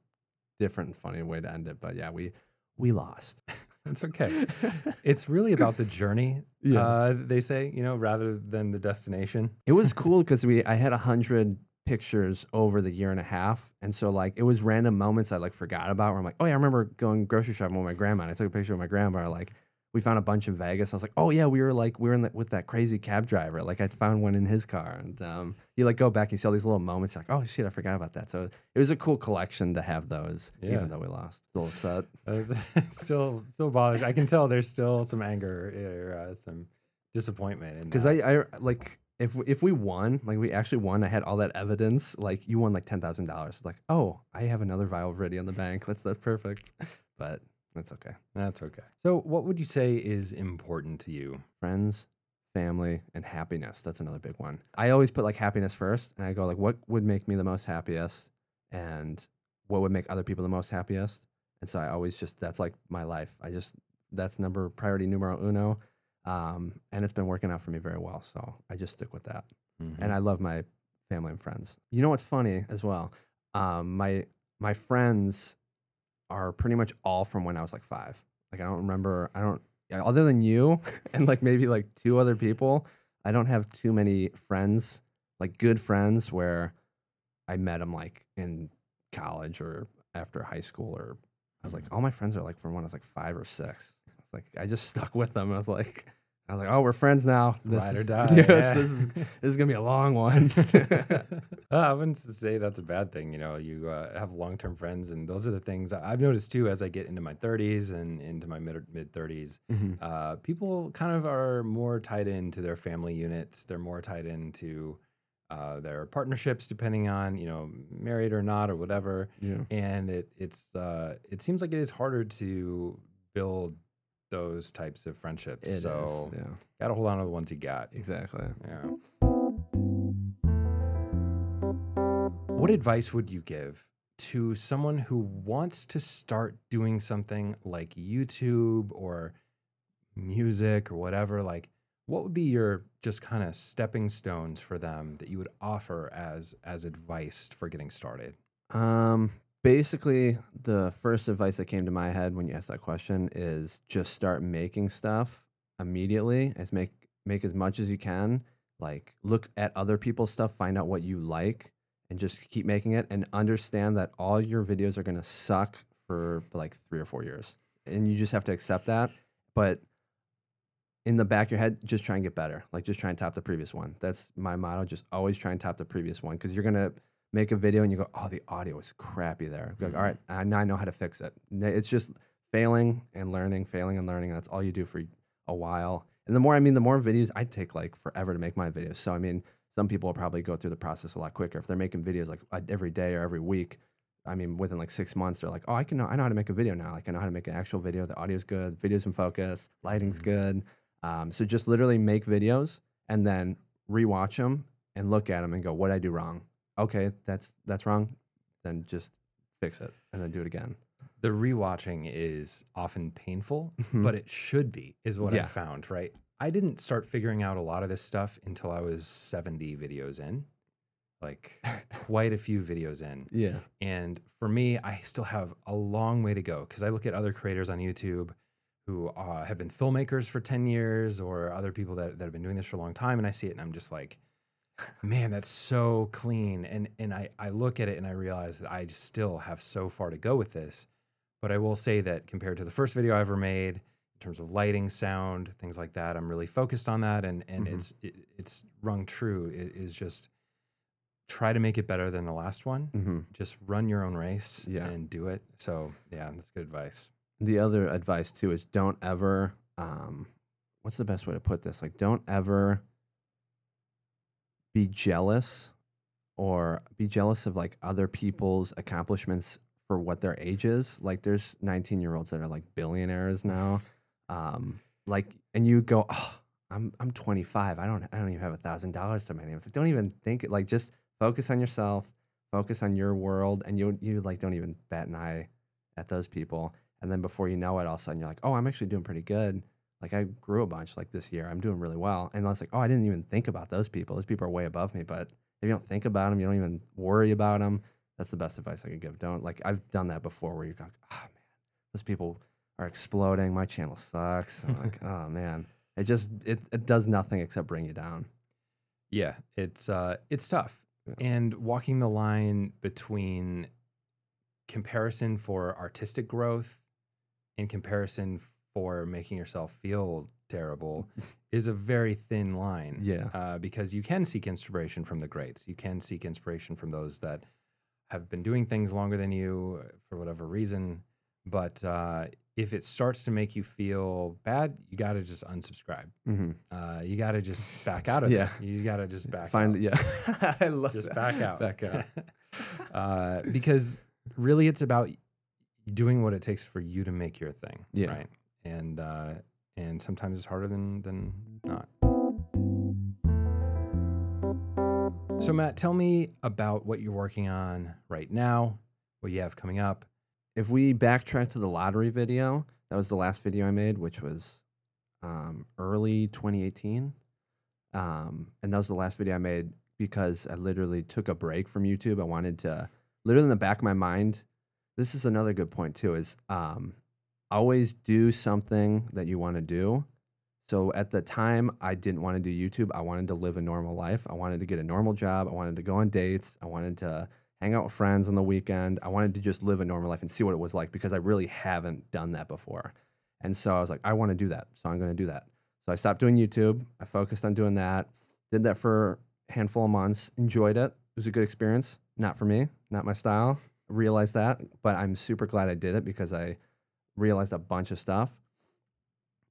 different, and funny way to end it. But yeah, we we lost. It's okay. it's really about the journey. Yeah. Uh, they say, you know, rather than the destination. It was cool because we I had a hundred pictures over the year and a half, and so like it was random moments I like forgot about. Where I'm like, oh yeah, I remember going grocery shopping with my grandma. And I took a picture of my grandma. Like we found a bunch in Vegas. I was like, oh yeah, we were like we were in the, with that crazy cab driver. Like I found one in his car, and um, you like go back, you see all these little moments. You're like, oh shit, I forgot about that. So it was a cool collection to have those, Yeah. even though we lost. Still upset. Uh, still, still bothers. I can tell there's still some anger or uh, some disappointment. in because. I, I like if if we won, like we actually won, I had all that evidence. Like you won like ten thousand dollars. Like oh, I have another vial ready on the bank. That's that's perfect. But that's okay. That's okay. So, what would you say is important to you? Friends, family, and happiness. That's another big one. I always put like happiness first, and I go like, what would make me the most happiest, and what would make other people the most happiest. And so I always just that's like my life. I just that's number priority numero uno. Um, and it's been working out for me very well. So I just stick with that. and I love my family and friends. You know what's funny as well? Um, my my friends are pretty much all from when I was like five. Like I don't remember. I don't other than you and like maybe like two other people. I don't have too many friends like good friends where I met them like in college or after high school or I was like all my friends are like from when I was like five or six. It's like I just stuck with them. I was like I was like oh we're friends now. This Ride or is- die, Yes, yeah. this is this is gonna be a long one. Uh, I wouldn't say that's a bad thing. You know, you uh, have long term friends, and those are the things I've noticed too as I get into my 30s and into my mid mid 30s. Mhm. Uh, people kind of are more tied into their family units. They're more tied into uh, their partnerships, depending on you know married or not or whatever. Yeah. And it it's uh, it seems like it is harder to build those types of friendships. It is, so yeah. gotta hold on to the ones you got. Exactly. Yeah. What advice would you give to someone who wants to start doing something like YouTube or music or whatever? Like, what would be your just kind of stepping stones for them that you would offer as as advice for getting started? Um, basically the first advice that came to my head when you asked that question is just start making stuff immediately as make make as much as you can. Like look at other people's stuff find out what you like and just keep making it and understand that all your videos are going to suck for like 3 or 4 years. And you just have to accept that but in the back of your head just try and get better. Like just try and top the previous one. That's my motto just always try and top the previous one because you're going to make a video and you go, oh, the audio is crappy there. Like, all right, I, now I know how to fix it. It's just failing and learning, failing and learning. And that's all you do for a while. And the more, I mean, the more videos, I take like forever to make my videos. So, I mean, some people will probably go through the process a lot quicker. If they're making videos like every day or every week, I mean, within like six months, they're like, oh, I can know, I know how to make a video now. Like, I know how to make an actual video. The audio's good, video's in focus, lighting's mm-hmm. good. Um, so just literally make videos and then rewatch them and look at them and go, what did I do wrong? Okay, that's that's wrong, then just fix it and then do it again. The rewatching is often painful, mm-hmm. but it should be, is what yeah. I found, right? I didn't start figuring out a lot of this stuff until I was 70 videos in, like quite a few videos in. Yeah. And for me, I still have a long way to go because I look at other creators on YouTube who uh, have been filmmakers for 10 years or other people that, that have been doing this for a long time. And I see it and I'm just like, man, that's so clean. And and I, I look at it and I realize that I still have so far to go with this. But I will say that compared to the first video I ever made, in terms of lighting, sound, things like that, I'm really focused on that. And and mm-hmm. it's it, it's rung true. It is just try to make it better than the last one. Mm-hmm. Just run your own race yeah. and do it. So yeah, that's good advice. The other advice too is don't ever um, what's the best way to put this? Like don't ever be jealous or be jealous of like other people's accomplishments for what their age is. Like there's 19 year olds that are like billionaires now. Um, like, and you go, oh, I'm I'm 25. I don't I don't even have a thousand dollars to my name. It's like don't even think it. Like just focus on yourself, focus on your world, and you you like don't even bat an eye at those people. And then before you know it, all of a sudden you're like, oh, I'm actually doing pretty good. Like I grew a bunch like this year. I'm doing really well. And I was like, oh, I didn't even think about those people. Those people are way above me. But if you don't think about them, you don't even worry about them. That's the best advice I could give. Don't like I've done that before where you go, oh man, those people are exploding. My channel sucks. I'm like, oh man. It just it, it does nothing except bring you down. Yeah, it's uh it's tough. Yeah. And walking the line between comparison for artistic growth and comparison for making yourself feel terrible is a very thin line. Yeah. Uh, because you can seek inspiration from the greats. You can seek inspiration from those that have been doing things longer than you for whatever reason. But uh, if it starts to make you feel bad, you got to just unsubscribe. Mm-hmm. Uh, you got to just back out of yeah. it. You got to just back Find, out. Yeah. I love Just that. back out. Back out. uh, because really it's about doing what it takes for you to make your thing. Yeah. Right and uh, and sometimes it's harder than than not. So Matt, tell me about what you're working on right now, what you have coming up. If we backtrack to the lottery video, that was the last video I made, which was um, early 2018, um, and that was the last video I made because I literally took a break from YouTube. I wanted to, literally in the back of my mind. This is another good point too. Is um, always do something that you want to do. So at the time, I didn't want to do YouTube. I wanted to live a normal life. I wanted to get a normal job. I wanted to go on dates. I wanted to hang out with friends on the weekend. I wanted to just live a normal life and see what it was like because I really haven't done that before. And so I was like, I want to do that. So I'm going to do that. So I stopped doing YouTube. I focused on doing that. Did that for a handful of months. Enjoyed it. It was a good experience. Not for me, not my style. Realized that, but I'm super glad I did it because I realized a bunch of stuff.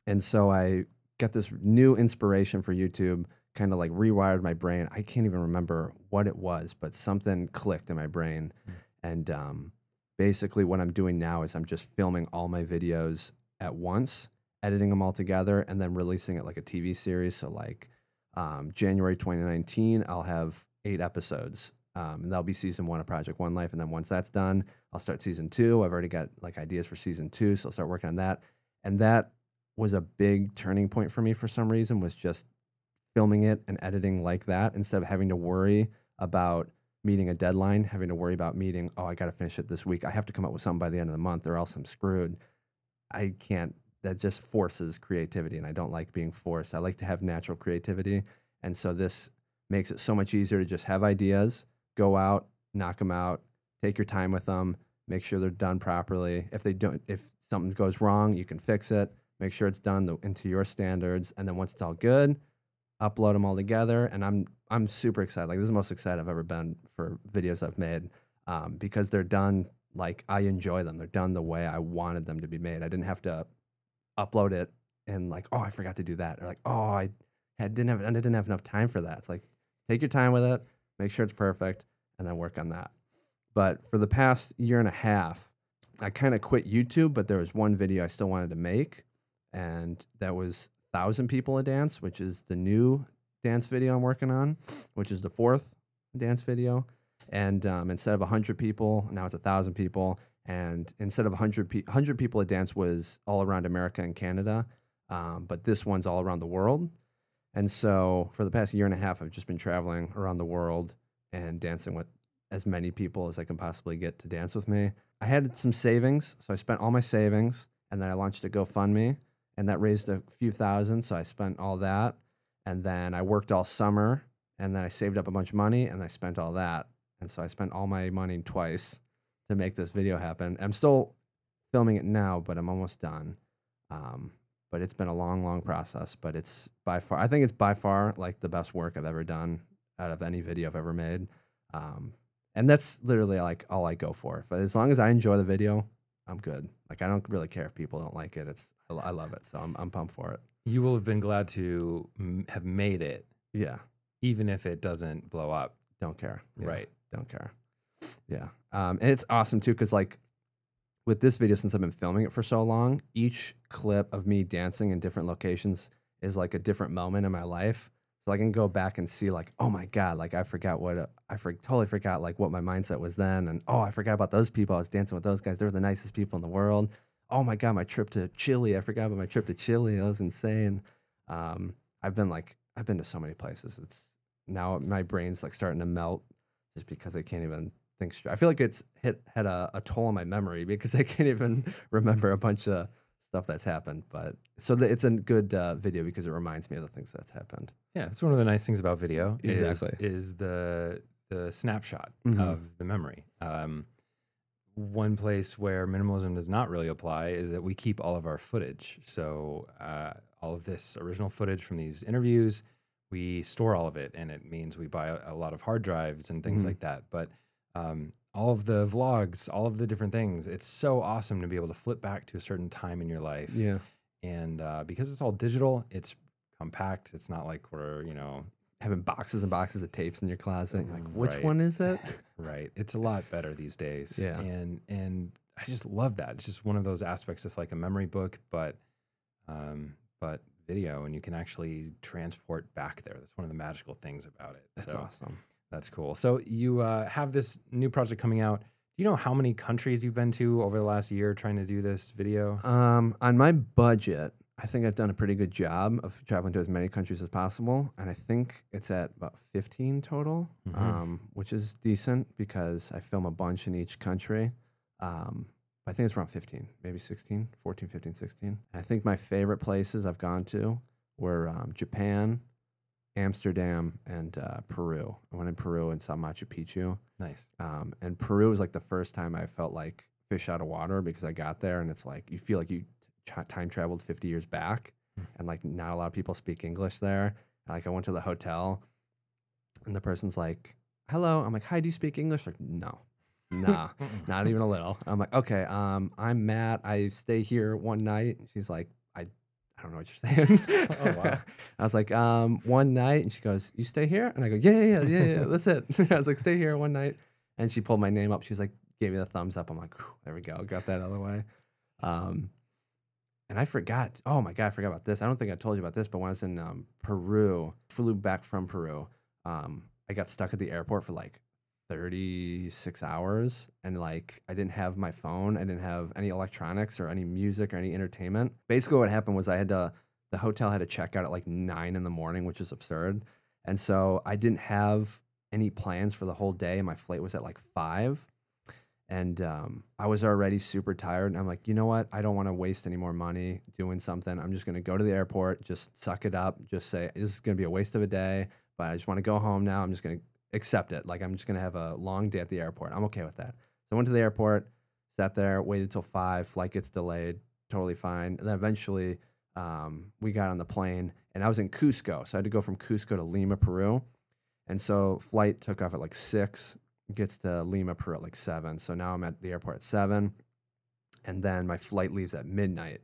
And so I got this new inspiration for YouTube, kind of like rewired my brain. I can't even remember what it was, but something clicked in my brain. Mm. And um, basically, what I'm doing now is I'm just filming all my videos at once, editing them all together, and then releasing it like a TV series. So, like um, January 2019, I'll have eight episodes um, and that'll be season one of Project One Life. And then once that's done, I'll start season two. I've already got like ideas for season two, so I'll start working on that. And that was a big turning point for me for some reason. Was just filming it and editing like that instead of having to worry about meeting a deadline, having to worry about meeting, oh, I got to finish it this week. I have to come up with something by the end of the month or else I'm screwed. I can't, that just forces creativity. And I don't like being forced. I like to have natural creativity. And so this makes it so much easier to just have ideas, go out, knock them out, take your time with them, make sure they're done properly. If they don't, if something goes wrong, you can fix it, make sure it's done the, into your standards. And then once it's all good, upload them all together. And I'm, I'm super excited. Like this is the most excited I've ever been for videos I've made um, because they're done like I enjoy them. They're done the way I wanted them to be made. I didn't have to upload it and like, oh, I forgot to do that, or like, oh, I had, didn't have I didn't have enough time for that. It's like take your time with it, make sure it's perfect, and then work on that. But for the past year and a half, I kind of quit YouTube, but there was one video I still wanted to make, and that was thousand people a dance, which is the new dance video I'm working on, which is the fourth dance video. And um, instead of 100 people, now it's 1,000 people. And instead of 100, pe- 100 people a dance was all around America and Canada. Um, but this one's all around the world. And so for the past year and a half, I've just been traveling around the world and dancing with as many people as I can possibly get to dance with me. I had some savings, so I spent all my savings and then I launched a GoFundMe and that raised a few thousand. So I spent all that. And then I worked all summer and then I saved up a bunch of money and I spent all that. And so I spent all my money twice to make this video happen. I'm still filming it now, but I'm almost done. Um, but it's been a long, long process. But it's by far, I think it's by far like the best work I've ever done out of any video I've ever made. Um, and that's literally like all I go for. But as long as I enjoy the video, I'm good. Like I don't really care if people don't like it. It's I love it, so I'm I'm pumped for it. You will have been glad to m- have made it, Yeah, even if it doesn't blow up. don't care. Yeah, Right. don't care. Yeah, um, and it's awesome too because like with this video, since I've been filming it for so long, each clip of me dancing in different locations is like a different moment in my life. So I can go back and see like, oh my god, like I forgot what I for, totally forgot like what my mindset was then, and oh I forgot about those people. I was dancing with those guys. They were the nicest people in the world. Oh my god, my trip to Chile. I forgot about my trip to Chile. That was insane. Um, I've been like, I've been to so many places. It's now my brain's like starting to melt just because I can't even straight. I feel like it's hit had a, a toll on my memory because I can't even remember a bunch of stuff that's happened. But so the, it's a good uh, video because it reminds me of the things that's happened. Yeah, it's one of the nice things about video. is- Exactly. Is, the the snapshot Mhm. of the memory. Um, one place where minimalism does not really apply is that we keep all of our footage. So uh, all of this original footage from these interviews, we store all of it, and it means we buy a, a lot of hard drives and things Mhm. like that. But um, all of the vlogs, all of the different things, it's so awesome to be able to flip back to a certain time in your life Yeah, and uh, because it's all digital, it's compact. It's not like we're you know having boxes and boxes of tapes in your closet. Like, which Right. one is it? right. It's a lot better these days. Yeah. and and I just love that. It's just one of those aspects. It's like a memory book, but um, but video, and you can actually transport back there. That's one of the magical things about it. That's so awesome. That's cool. So you uh, have this new project coming out. Do you know how many countries you've been to over the last year trying to do this video? Um, on my budget, I think I've done a pretty good job of traveling to as many countries as possible, and I think it's at about 15 total, Mhm. um, which is decent because I film a bunch in each country. Um, I think it's around 15, maybe 16, 14, 15, 16. And I think my favorite places I've gone to were um, Japan, Amsterdam, and uh, Peru. I went in Peru and saw Machu Picchu. Nice. Um, and Peru was like the first time I felt like fish out of water because I got there and it's like you feel like you t- time traveled 50 years back Hmm. and like not a lot of people speak English there. And, like I went to the hotel and the person's like, hello. I'm like, hi, do you speak English? Like, no, nah, not even a little. I'm like, okay, um, I'm Matt. I stay here one night. She's like, don't know what you're saying. Oh, wow. I was like, um, one night, and she goes, "You stay here?" And I go, "Yeah, yeah, yeah, yeah, yeah that's it." I was like, "Stay here one night," and she pulled my name up. She was like, gave me the thumbs up. I'm like, "There we go, got that out of the way." Um, and I forgot. Oh my god, I forgot about this. I don't think I told you about this, but when I was in um, Peru, flew back from Peru, um, I got stuck at the airport for like 36 hours and like I didn't have my phone, I didn't have any electronics or any music or any entertainment. Basically what happened was I had to the hotel had to check out at like 9 in the morning, which is absurd. And so I didn't have any plans for the whole day. My flight was at like five, and um, I was already super tired. And I'm like, you know what? I don't want to waste any more money doing something. I'm just gonna go to the airport, just suck it up, just say this is gonna be a waste of a day, but I just want to go home now. I'm just gonna accept it. Like I'm just gonna have a long day at the airport. I'm okay with that. So I went to the airport, sat there, waited till five. Flight gets delayed, totally fine. And then eventually, um, we got on the plane, and I was in Cusco, so I had to go from Cusco to Lima, Peru. And so flight took off at like six, gets to Lima, Peru at like seven. So now I'm at the airport at seven, and then my flight leaves at midnight.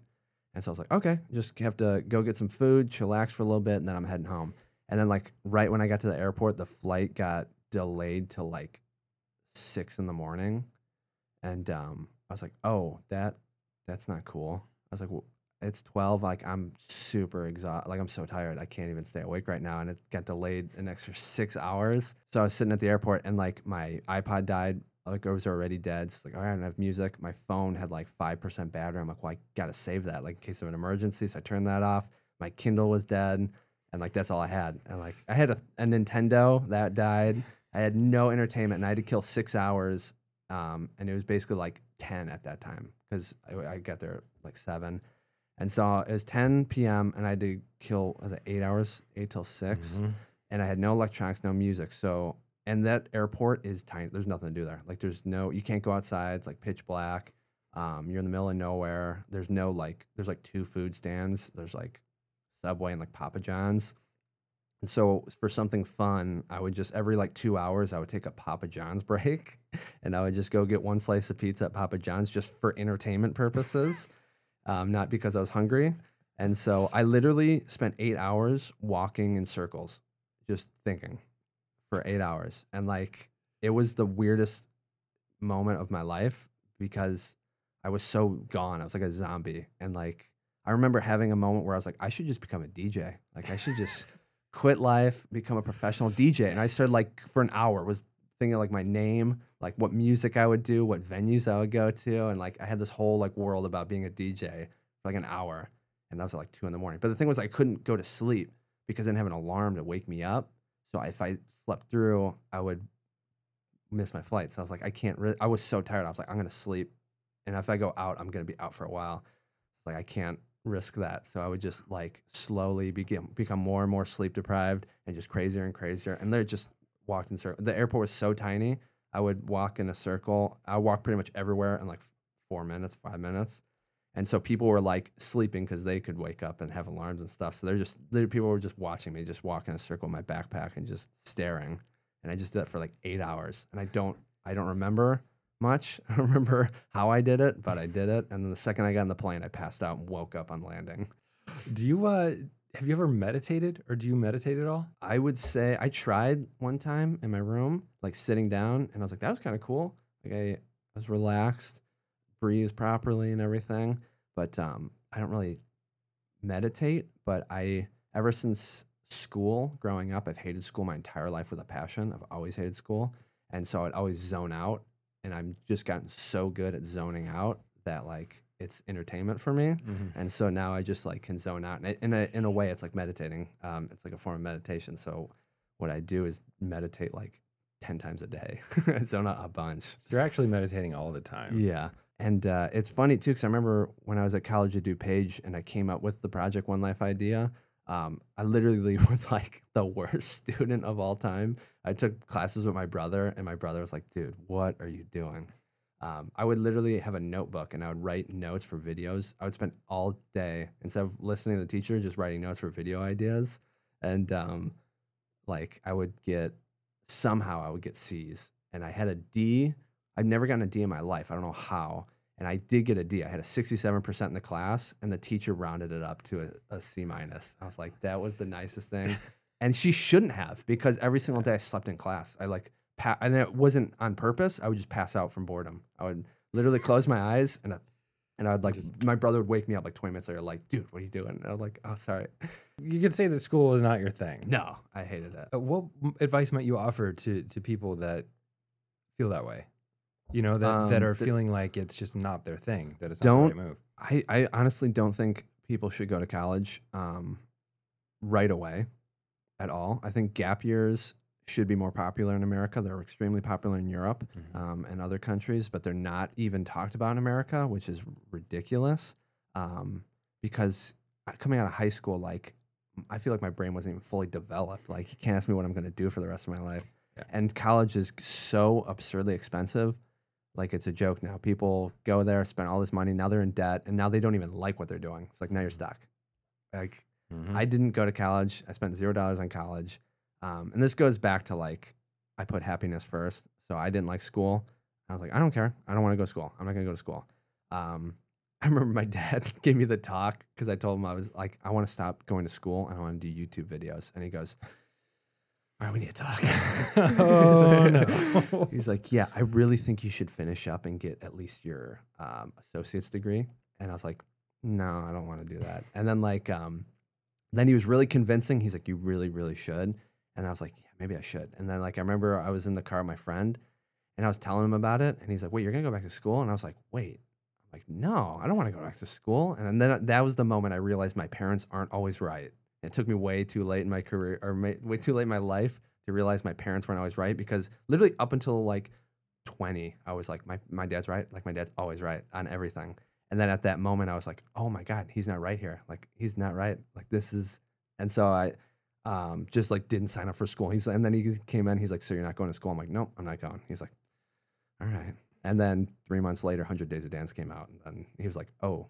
And so I was like, okay, just have to go get some food, chillax for a little bit, and then I'm heading home. And then like right when I got to the airport, the flight got delayed to like six in the morning, and um, I was like, oh, that that's not cool. I was like, well, it's 12 like i'm super exhausted like i'm so tired i can't even stay awake right now. And it got delayed an extra six hours. So i was sitting at the airport and like my ipod died like it was already dead. So it's like all right i don't have music. My phone had like 5% battery. I'm like well i gotta save that like in case of an emergency. So i turned that off. My kindle was dead and like that's all i had and like i had a, a nintendo that died i had no entertainment and i had to kill six hours um, and it was basically like 10 at that time because I, I got there like 7 and so it was 10 p.m. and I had to kill was it eight hours, eight till 6 Mhm. and I had no electronics, no music. So and that airport is tiny. There's nothing to do there. Like there's no, you can't go outside. It's like pitch black. Um, you're in the middle of nowhere. There's no like, there's like two food stands. There's like Subway and like Papa John's. And so for something fun, I would just every like two hours, I would take a Papa John's break, and I would just go get one slice of pizza at Papa John's just for entertainment purposes um, not because I was hungry. And so I literally spent eight hours walking in circles, just thinking for eight hours. And like, it was the weirdest moment of my life because I was so gone. I was like a zombie. And like, I remember having a moment where I was like, I should just become a DJ. Like, I should just quit life, become a professional DJ. And I started like for an hour was thinking like my name, like what music I would do, what venues I would go to, and like I had this whole like world about being a DJ for like an hour, and that was at like two in the morning. But the thing was, I couldn't go to sleep because I didn't have an alarm to wake me up. So if I slept through, I would miss my flight. So I was like, I can't. Re- I was so tired. I was like, I'm gonna sleep, and if I go out, I'm gonna be out for a while. Like I can't risk that. So I would just like slowly begin become more and more sleep deprived and just crazier and crazier. And they just walked in circle. The airport was so tiny. I would walk in a circle. I walked pretty much everywhere in like four minutes, five minutes. And so people were like sleeping because they could wake up and have alarms and stuff. So they're just people were just watching me, just walk in a circle with my backpack and just staring. And I just did that for like eight hours. And I don't I don't remember much. I don't remember how I did it, but I did it. And then the second I got on the plane, I passed out and woke up on landing. Do you uh have you ever meditated or do you meditate at all? I would say I tried one time in my room, like sitting down, and I was like, that was kind of cool. Like I, I was relaxed, breathed properly and everything. But um, I don't really meditate. But I, ever since school, growing up, I've hated school my entire life with a passion. I've always hated school, and so I'd always zone out. And I'm just gotten so good at zoning out that like it's entertainment for me. And so now I just like can zone out. And I- in a in a way, it's like meditating. Um, it's like a form of meditation. So what I do is meditate like ten times a day. zone out a bunch. So you're actually meditating all the time. Yeah. And uh, it's funny too, because I remember when I was at college at DuPage and I came up with the Project One Life idea. Um, I literally was like the worst student of all time. I took classes with my brother, and my brother was like, dude, what are you doing? Um, I would literally have a notebook and I would write notes for videos. I would spend all day instead of listening to the teacher, just writing notes for video ideas. And um, like I would get somehow I would get C's, and I had a D. I'd never gotten a D in my life. I don't know how, and I did get a D. I had a sixty-seven percent in the class, and the teacher rounded it up to a, a C minus. I was like, that was the nicest thing, and she shouldn't have because every single day I slept in class. I like, pa- and it wasn't on purpose. I would just pass out from boredom. I would literally close my eyes and. I, and I'd like, my brother would wake me up like 20 minutes later, like, dude, what are you doing? And I'm like, oh, sorry. You could say that school is not your thing. No, I hated it. Uh, What advice might you offer to to people that feel that way? You know that that Um, are that- feeling like it's just not their thing. That it's not the Don't- right move. I, I honestly don't think people should go to college um, right away at all. I think gap years should be more popular in America. They're extremely popular in Europe Mhm. um, and other countries, but they're not even talked about in America, which is ridiculous. Um, because coming out of high school, like I feel like my brain wasn't even fully developed. Like you can't ask me what I'm going to do for the rest of my life. Yeah. And college is so absurdly expensive. Like it's a joke now. People go there, spend all this money, now they're in debt, and now they don't even like what they're doing. It's like now you're stuck. Like Mhm. I didn't go to college. I spent zero dollars on college. Um, and this goes back to like, I put happiness first. So I didn't like school. I was like, I don't care. I don't want to go to school. I'm not going to go to school. Um, I remember my dad gave me the talk because I told him I was like, I want to stop going to school and I want to do YouTube videos. And he goes, All right, we need to talk. Oh, no. He's like, Yeah, I really think you should finish up and get at least your um, associate's degree. And I was like, No, I don't want to do that. And then, like, um, then he was really convincing. He's like, You really, really should. And I was like, Yeah, maybe I should. And then, like, I remember I was in the car with my friend and I was telling him about it. And he's like, Wait, you're to go back to school? And I was like, Wait. I'm like, No, I don't want to go back to school. And then uh, that was the moment I realized my parents aren't always right. It took me way too late in my career or way too late in my life to realize my parents weren't always right because literally up until like 20, I was like, my, my dad's right. Like, my dad's always right on everything. And then at that moment, I was like, oh my God, he's not right here. Like, he's not right. Like, this is, and so I um, just like didn't sign up for school. He's, and then he came in, he's like, so you're not going to school? I'm like, nope, I'm not going. He's like, all right. And then three months later, 100 Days of Dance came out. And then he was like, oh,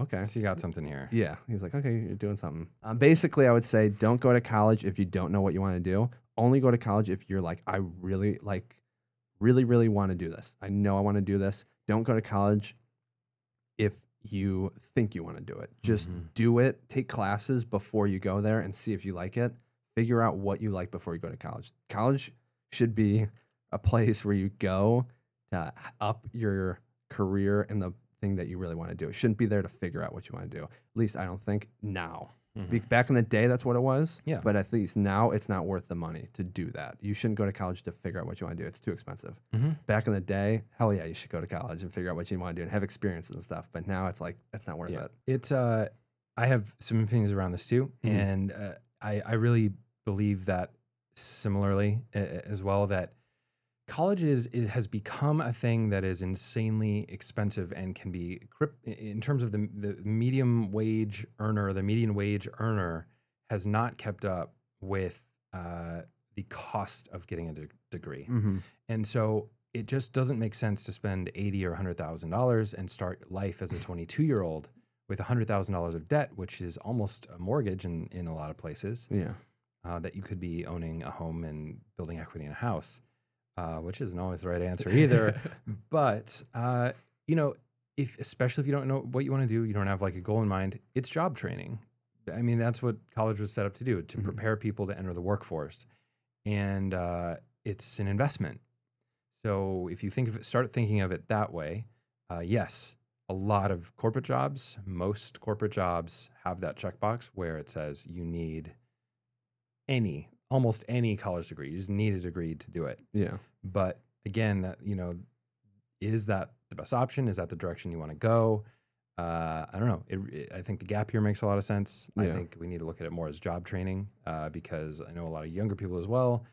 okay. So you got something here. Yeah. He's like, okay, you're doing something. Um, basically, I would say don't go to college if you don't know what you want to do. Only go to college if you're like, I really, like, really, really want to do this. I know I want to do this. Don't go to college if you think you want to do it. Just Mhm. do it. Take classes before you go there and see if you like it. Figure out what you like before you go to college. College should be a place where you go to up your career in the thing that you really want to do. It shouldn't be there to figure out what you want to do. At least I don't think now. Mhm. back in the day, that's what it was. Yeah. But at least now, it's not worth the money to do that. You shouldn't go to college to figure out what you want to do. It's too expensive. Mhm. Back in the day, hell yeah, you should go to college and figure out what you want to do and have experiences and stuff. But now it's like that's not worth Yeah. it. It's uh, I have some opinions around this too, Mhm. and uh, I I really believe that similarly uh, as well that college is it has become a thing that is insanely expensive and can be in terms of the the medium wage earner, the median wage earner has not kept up with uh, the cost of getting a de- degree. Mm-hmm. And so it just doesn't make sense to spend eighty or hundred thousand dollars and start life as a twenty-two year old with hundred thousand dollars of debt, which is almost a mortgage in, in a lot of places, Yeah. uh, that you could be owning a home and building equity in a house, uh, which isn't always the right answer either. but uh, you know, if especially if you don't know what you want to do, you don't have like a goal in mind, it's job training. I mean, that's what college was set up to do to Mhm. prepare people to enter the workforce, and uh, it's an investment. So if you think of it, start thinking of it that way, uh, yes, a lot of corporate jobs, most corporate jobs have that checkbox where it says you need any, almost any college degree. You just need a degree to do it. yeah. But again, that you know, is that the best option? Is that the direction you want to go? Uh, I don't know. It, it- I think the gap year makes a lot of sense. I think we need to look at it more as job training uh, because I know a lot of younger people as well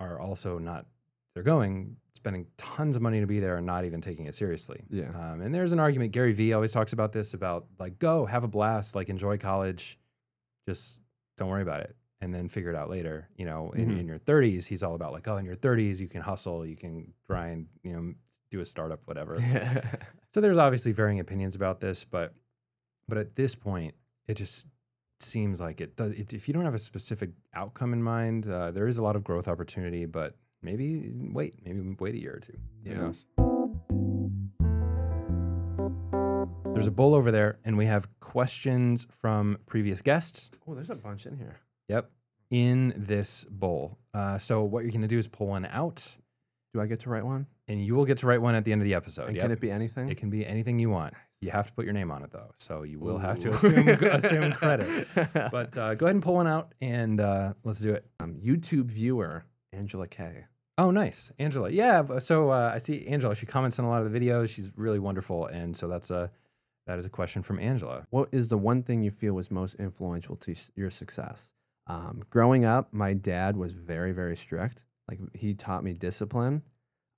are also not. They're going spending tons of money to be there and not even taking it seriously. Yeah. Um, and there's an argument. Gary Vee always talks about this about like go have a blast, like enjoy college, just don't worry about it, and then figure it out later. You know, in, Mhm. in your 30s, he's all about like oh, in your 30s you can hustle, you can grind, you know, do a startup, whatever. so there's obviously varying opinions about this, but but at this point, it just seems like it does. It, if you don't have a specific outcome in mind, uh, there is a lot of growth opportunity, but maybe wait, maybe wait a year or two. Who Yeah. knows? There's a bowl over there, and we have questions from previous guests. oh, there's a bunch in here. Yep, in this bowl. Uh, so what you're going to do is pull one out, Do I get to write one? and you will get to write one at the end of the episode. and Yep. can it be anything? It can be anything you want. You have to put your name on it though, so you will have to Ooh. assume assume credit. But uh, go ahead and pull one out, and uh, let's do it. um, YouTube viewer Angela K. Oh, nice, Angela. Yeah. b- So uh, I see Angela. She comments on a lot of the videos. She's really wonderful, and so that's a that is a question from Angela. What is the one thing you feel was most influential to s- your success? Um, growing up, my dad was very, very strict. Like he taught me discipline.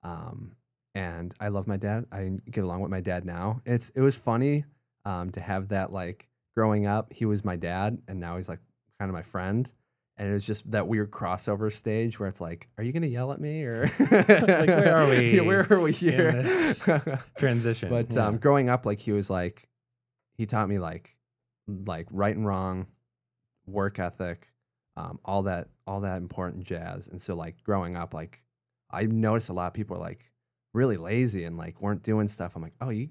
Um, and I love my dad. I get along with my dad now. It's it was funny um, to have that like growing up. He was my dad, and now he's like kind of my friend. And it was just that weird crossover stage where it's like, are you gonna yell at me or like where are we? Yeah, where are we here? transition. But Yeah. um, growing up, like he was like, he taught me like, like right and wrong, work ethic, um, all that, all that important jazz. And so like growing up, like I noticed a lot of people are like really lazy and like weren't doing stuff. I'm like, oh, you,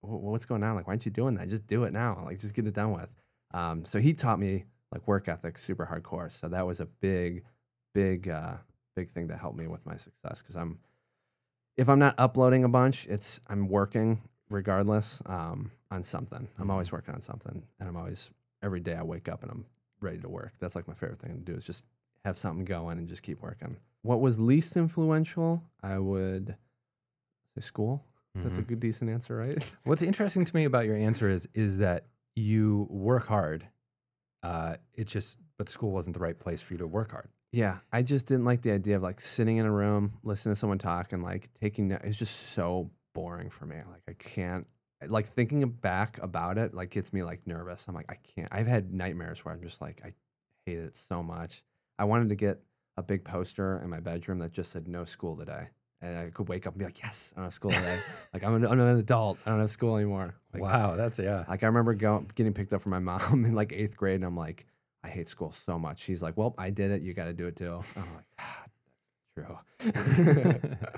what's going on? Like, why aren't you doing that? Just do it now. Like, just get it done with. Um, so he taught me like work ethic super hardcore. So that was a big, big, uh, big thing that helped me with my success because I'm if I'm not uploading a bunch, it's I'm working regardless um, on something. I'm always working on something, and I'm always every day I wake up and I'm ready to work. That's like my favorite thing to do is just have something going and just keep working. What was least influential? I would say school. That's a Mhm. good decent answer, right? What's interesting to me about your answer is is that you work hard. Uh, it just, but school wasn't the right place for you to work hard. Yeah, I just didn't like the idea of like sitting in a room, listening to someone talk, and like taking. no- It's just so boring for me. Like I can't. Like thinking back about it, like gets me like nervous. I'm like I can't. I've had nightmares where I'm just like I hate it so much. I wanted to get a big poster in my bedroom that just said "No school today," and I could wake up and be like, "Yes, I don't have school today." like I'm an, I'm an adult. I don't have school anymore. Like, wow, that's yeah. like I remember going getting picked up from my mom in like eighth grade, and I'm like, I hate school so much. She's like, Well, I did it. You got to do it too. I'm like, God, that's true.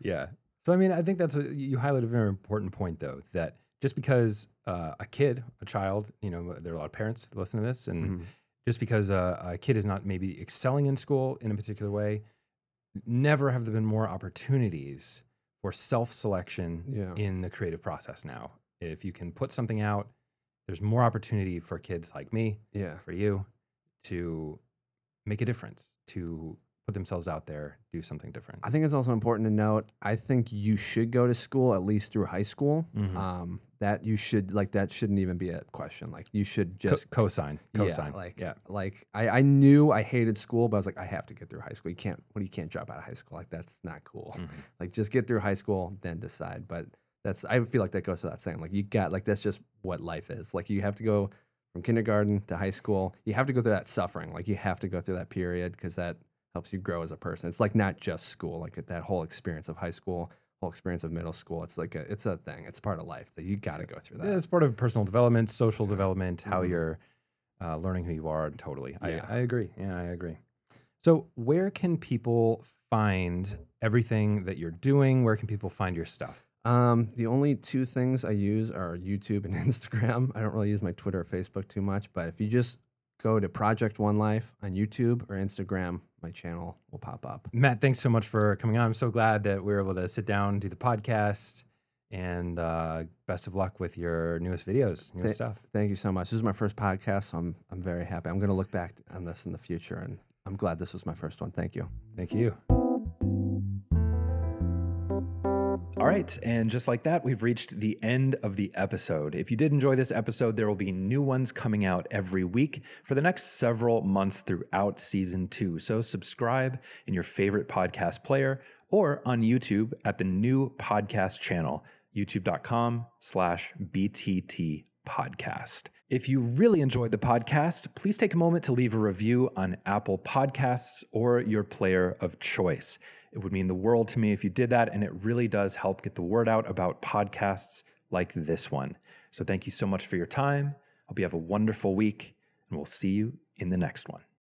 yeah. So I mean, I think that's a you highlight a very important point though that just because uh, a kid, a child, you know, there are a lot of parents that listen to this, and Mhm. just because uh, a kid is not maybe excelling in school in a particular way, never have there been more opportunities for self-selection Yeah. in the creative process now. If you can put something out, there's more opportunity for kids like me, Yeah. for you, to make a difference, to put themselves out there, do something different. I think it's also important to note. I think you should go to school at least through high school. Mhm. Um, that you should like that shouldn't even be a question. Like you should just Co- just cosign, yeah, cosign. like yeah, like I, I knew I hated school, but I was like, I have to get through high school. You can't what you can't drop out of high school. Like that's not cool. Mhm. Like just get through high school, then decide. But that's I feel like that goes without saying. Like you got like that's just what life is. Like you have to go from kindergarten to high school. You have to go through that suffering. Like you have to go through that period because that helps you grow as a person. It's like not just school. Like that whole experience of high school, whole experience of middle school. It's like a it's a thing. It's part of life that you got to go through that. it's part of personal development, social development, how Mhm. you're uh, learning who you are. Totally, Yeah. I, I agree. Yeah, I agree. So, where can people find everything that you're doing? Where can people find your stuff? Um, the only two things I use are YouTube and Instagram. I don't really use my Twitter or Facebook too much, but if you just go to Project One Life on YouTube or Instagram, my channel will pop up. Matt, thanks so much for coming on. I'm so glad that we were able to sit down, do the podcast, and uh, best of luck with your newest videos, newest Th- stuff. Thank you so much. This is my first podcast, so I'm I'm very happy. I'm going to look back on this in the future, and I'm glad this was my first one. Thank you. Thank you. All right, and just like that, we've reached the end of the episode. If you did enjoy this episode, there will be new ones coming out every week for the next several months throughout season two. So subscribe in your favorite podcast player or on YouTube at the new podcast channel, youtube.com slash BTT podcast. If you really enjoyed the podcast, please take a moment to leave a review on Apple Podcasts or your player of choice. It would mean the world to me if you did that, and it really does help get the word out about podcasts like this one. So thank you so much for your time. Hope you have a wonderful week, and we'll see you in the next one.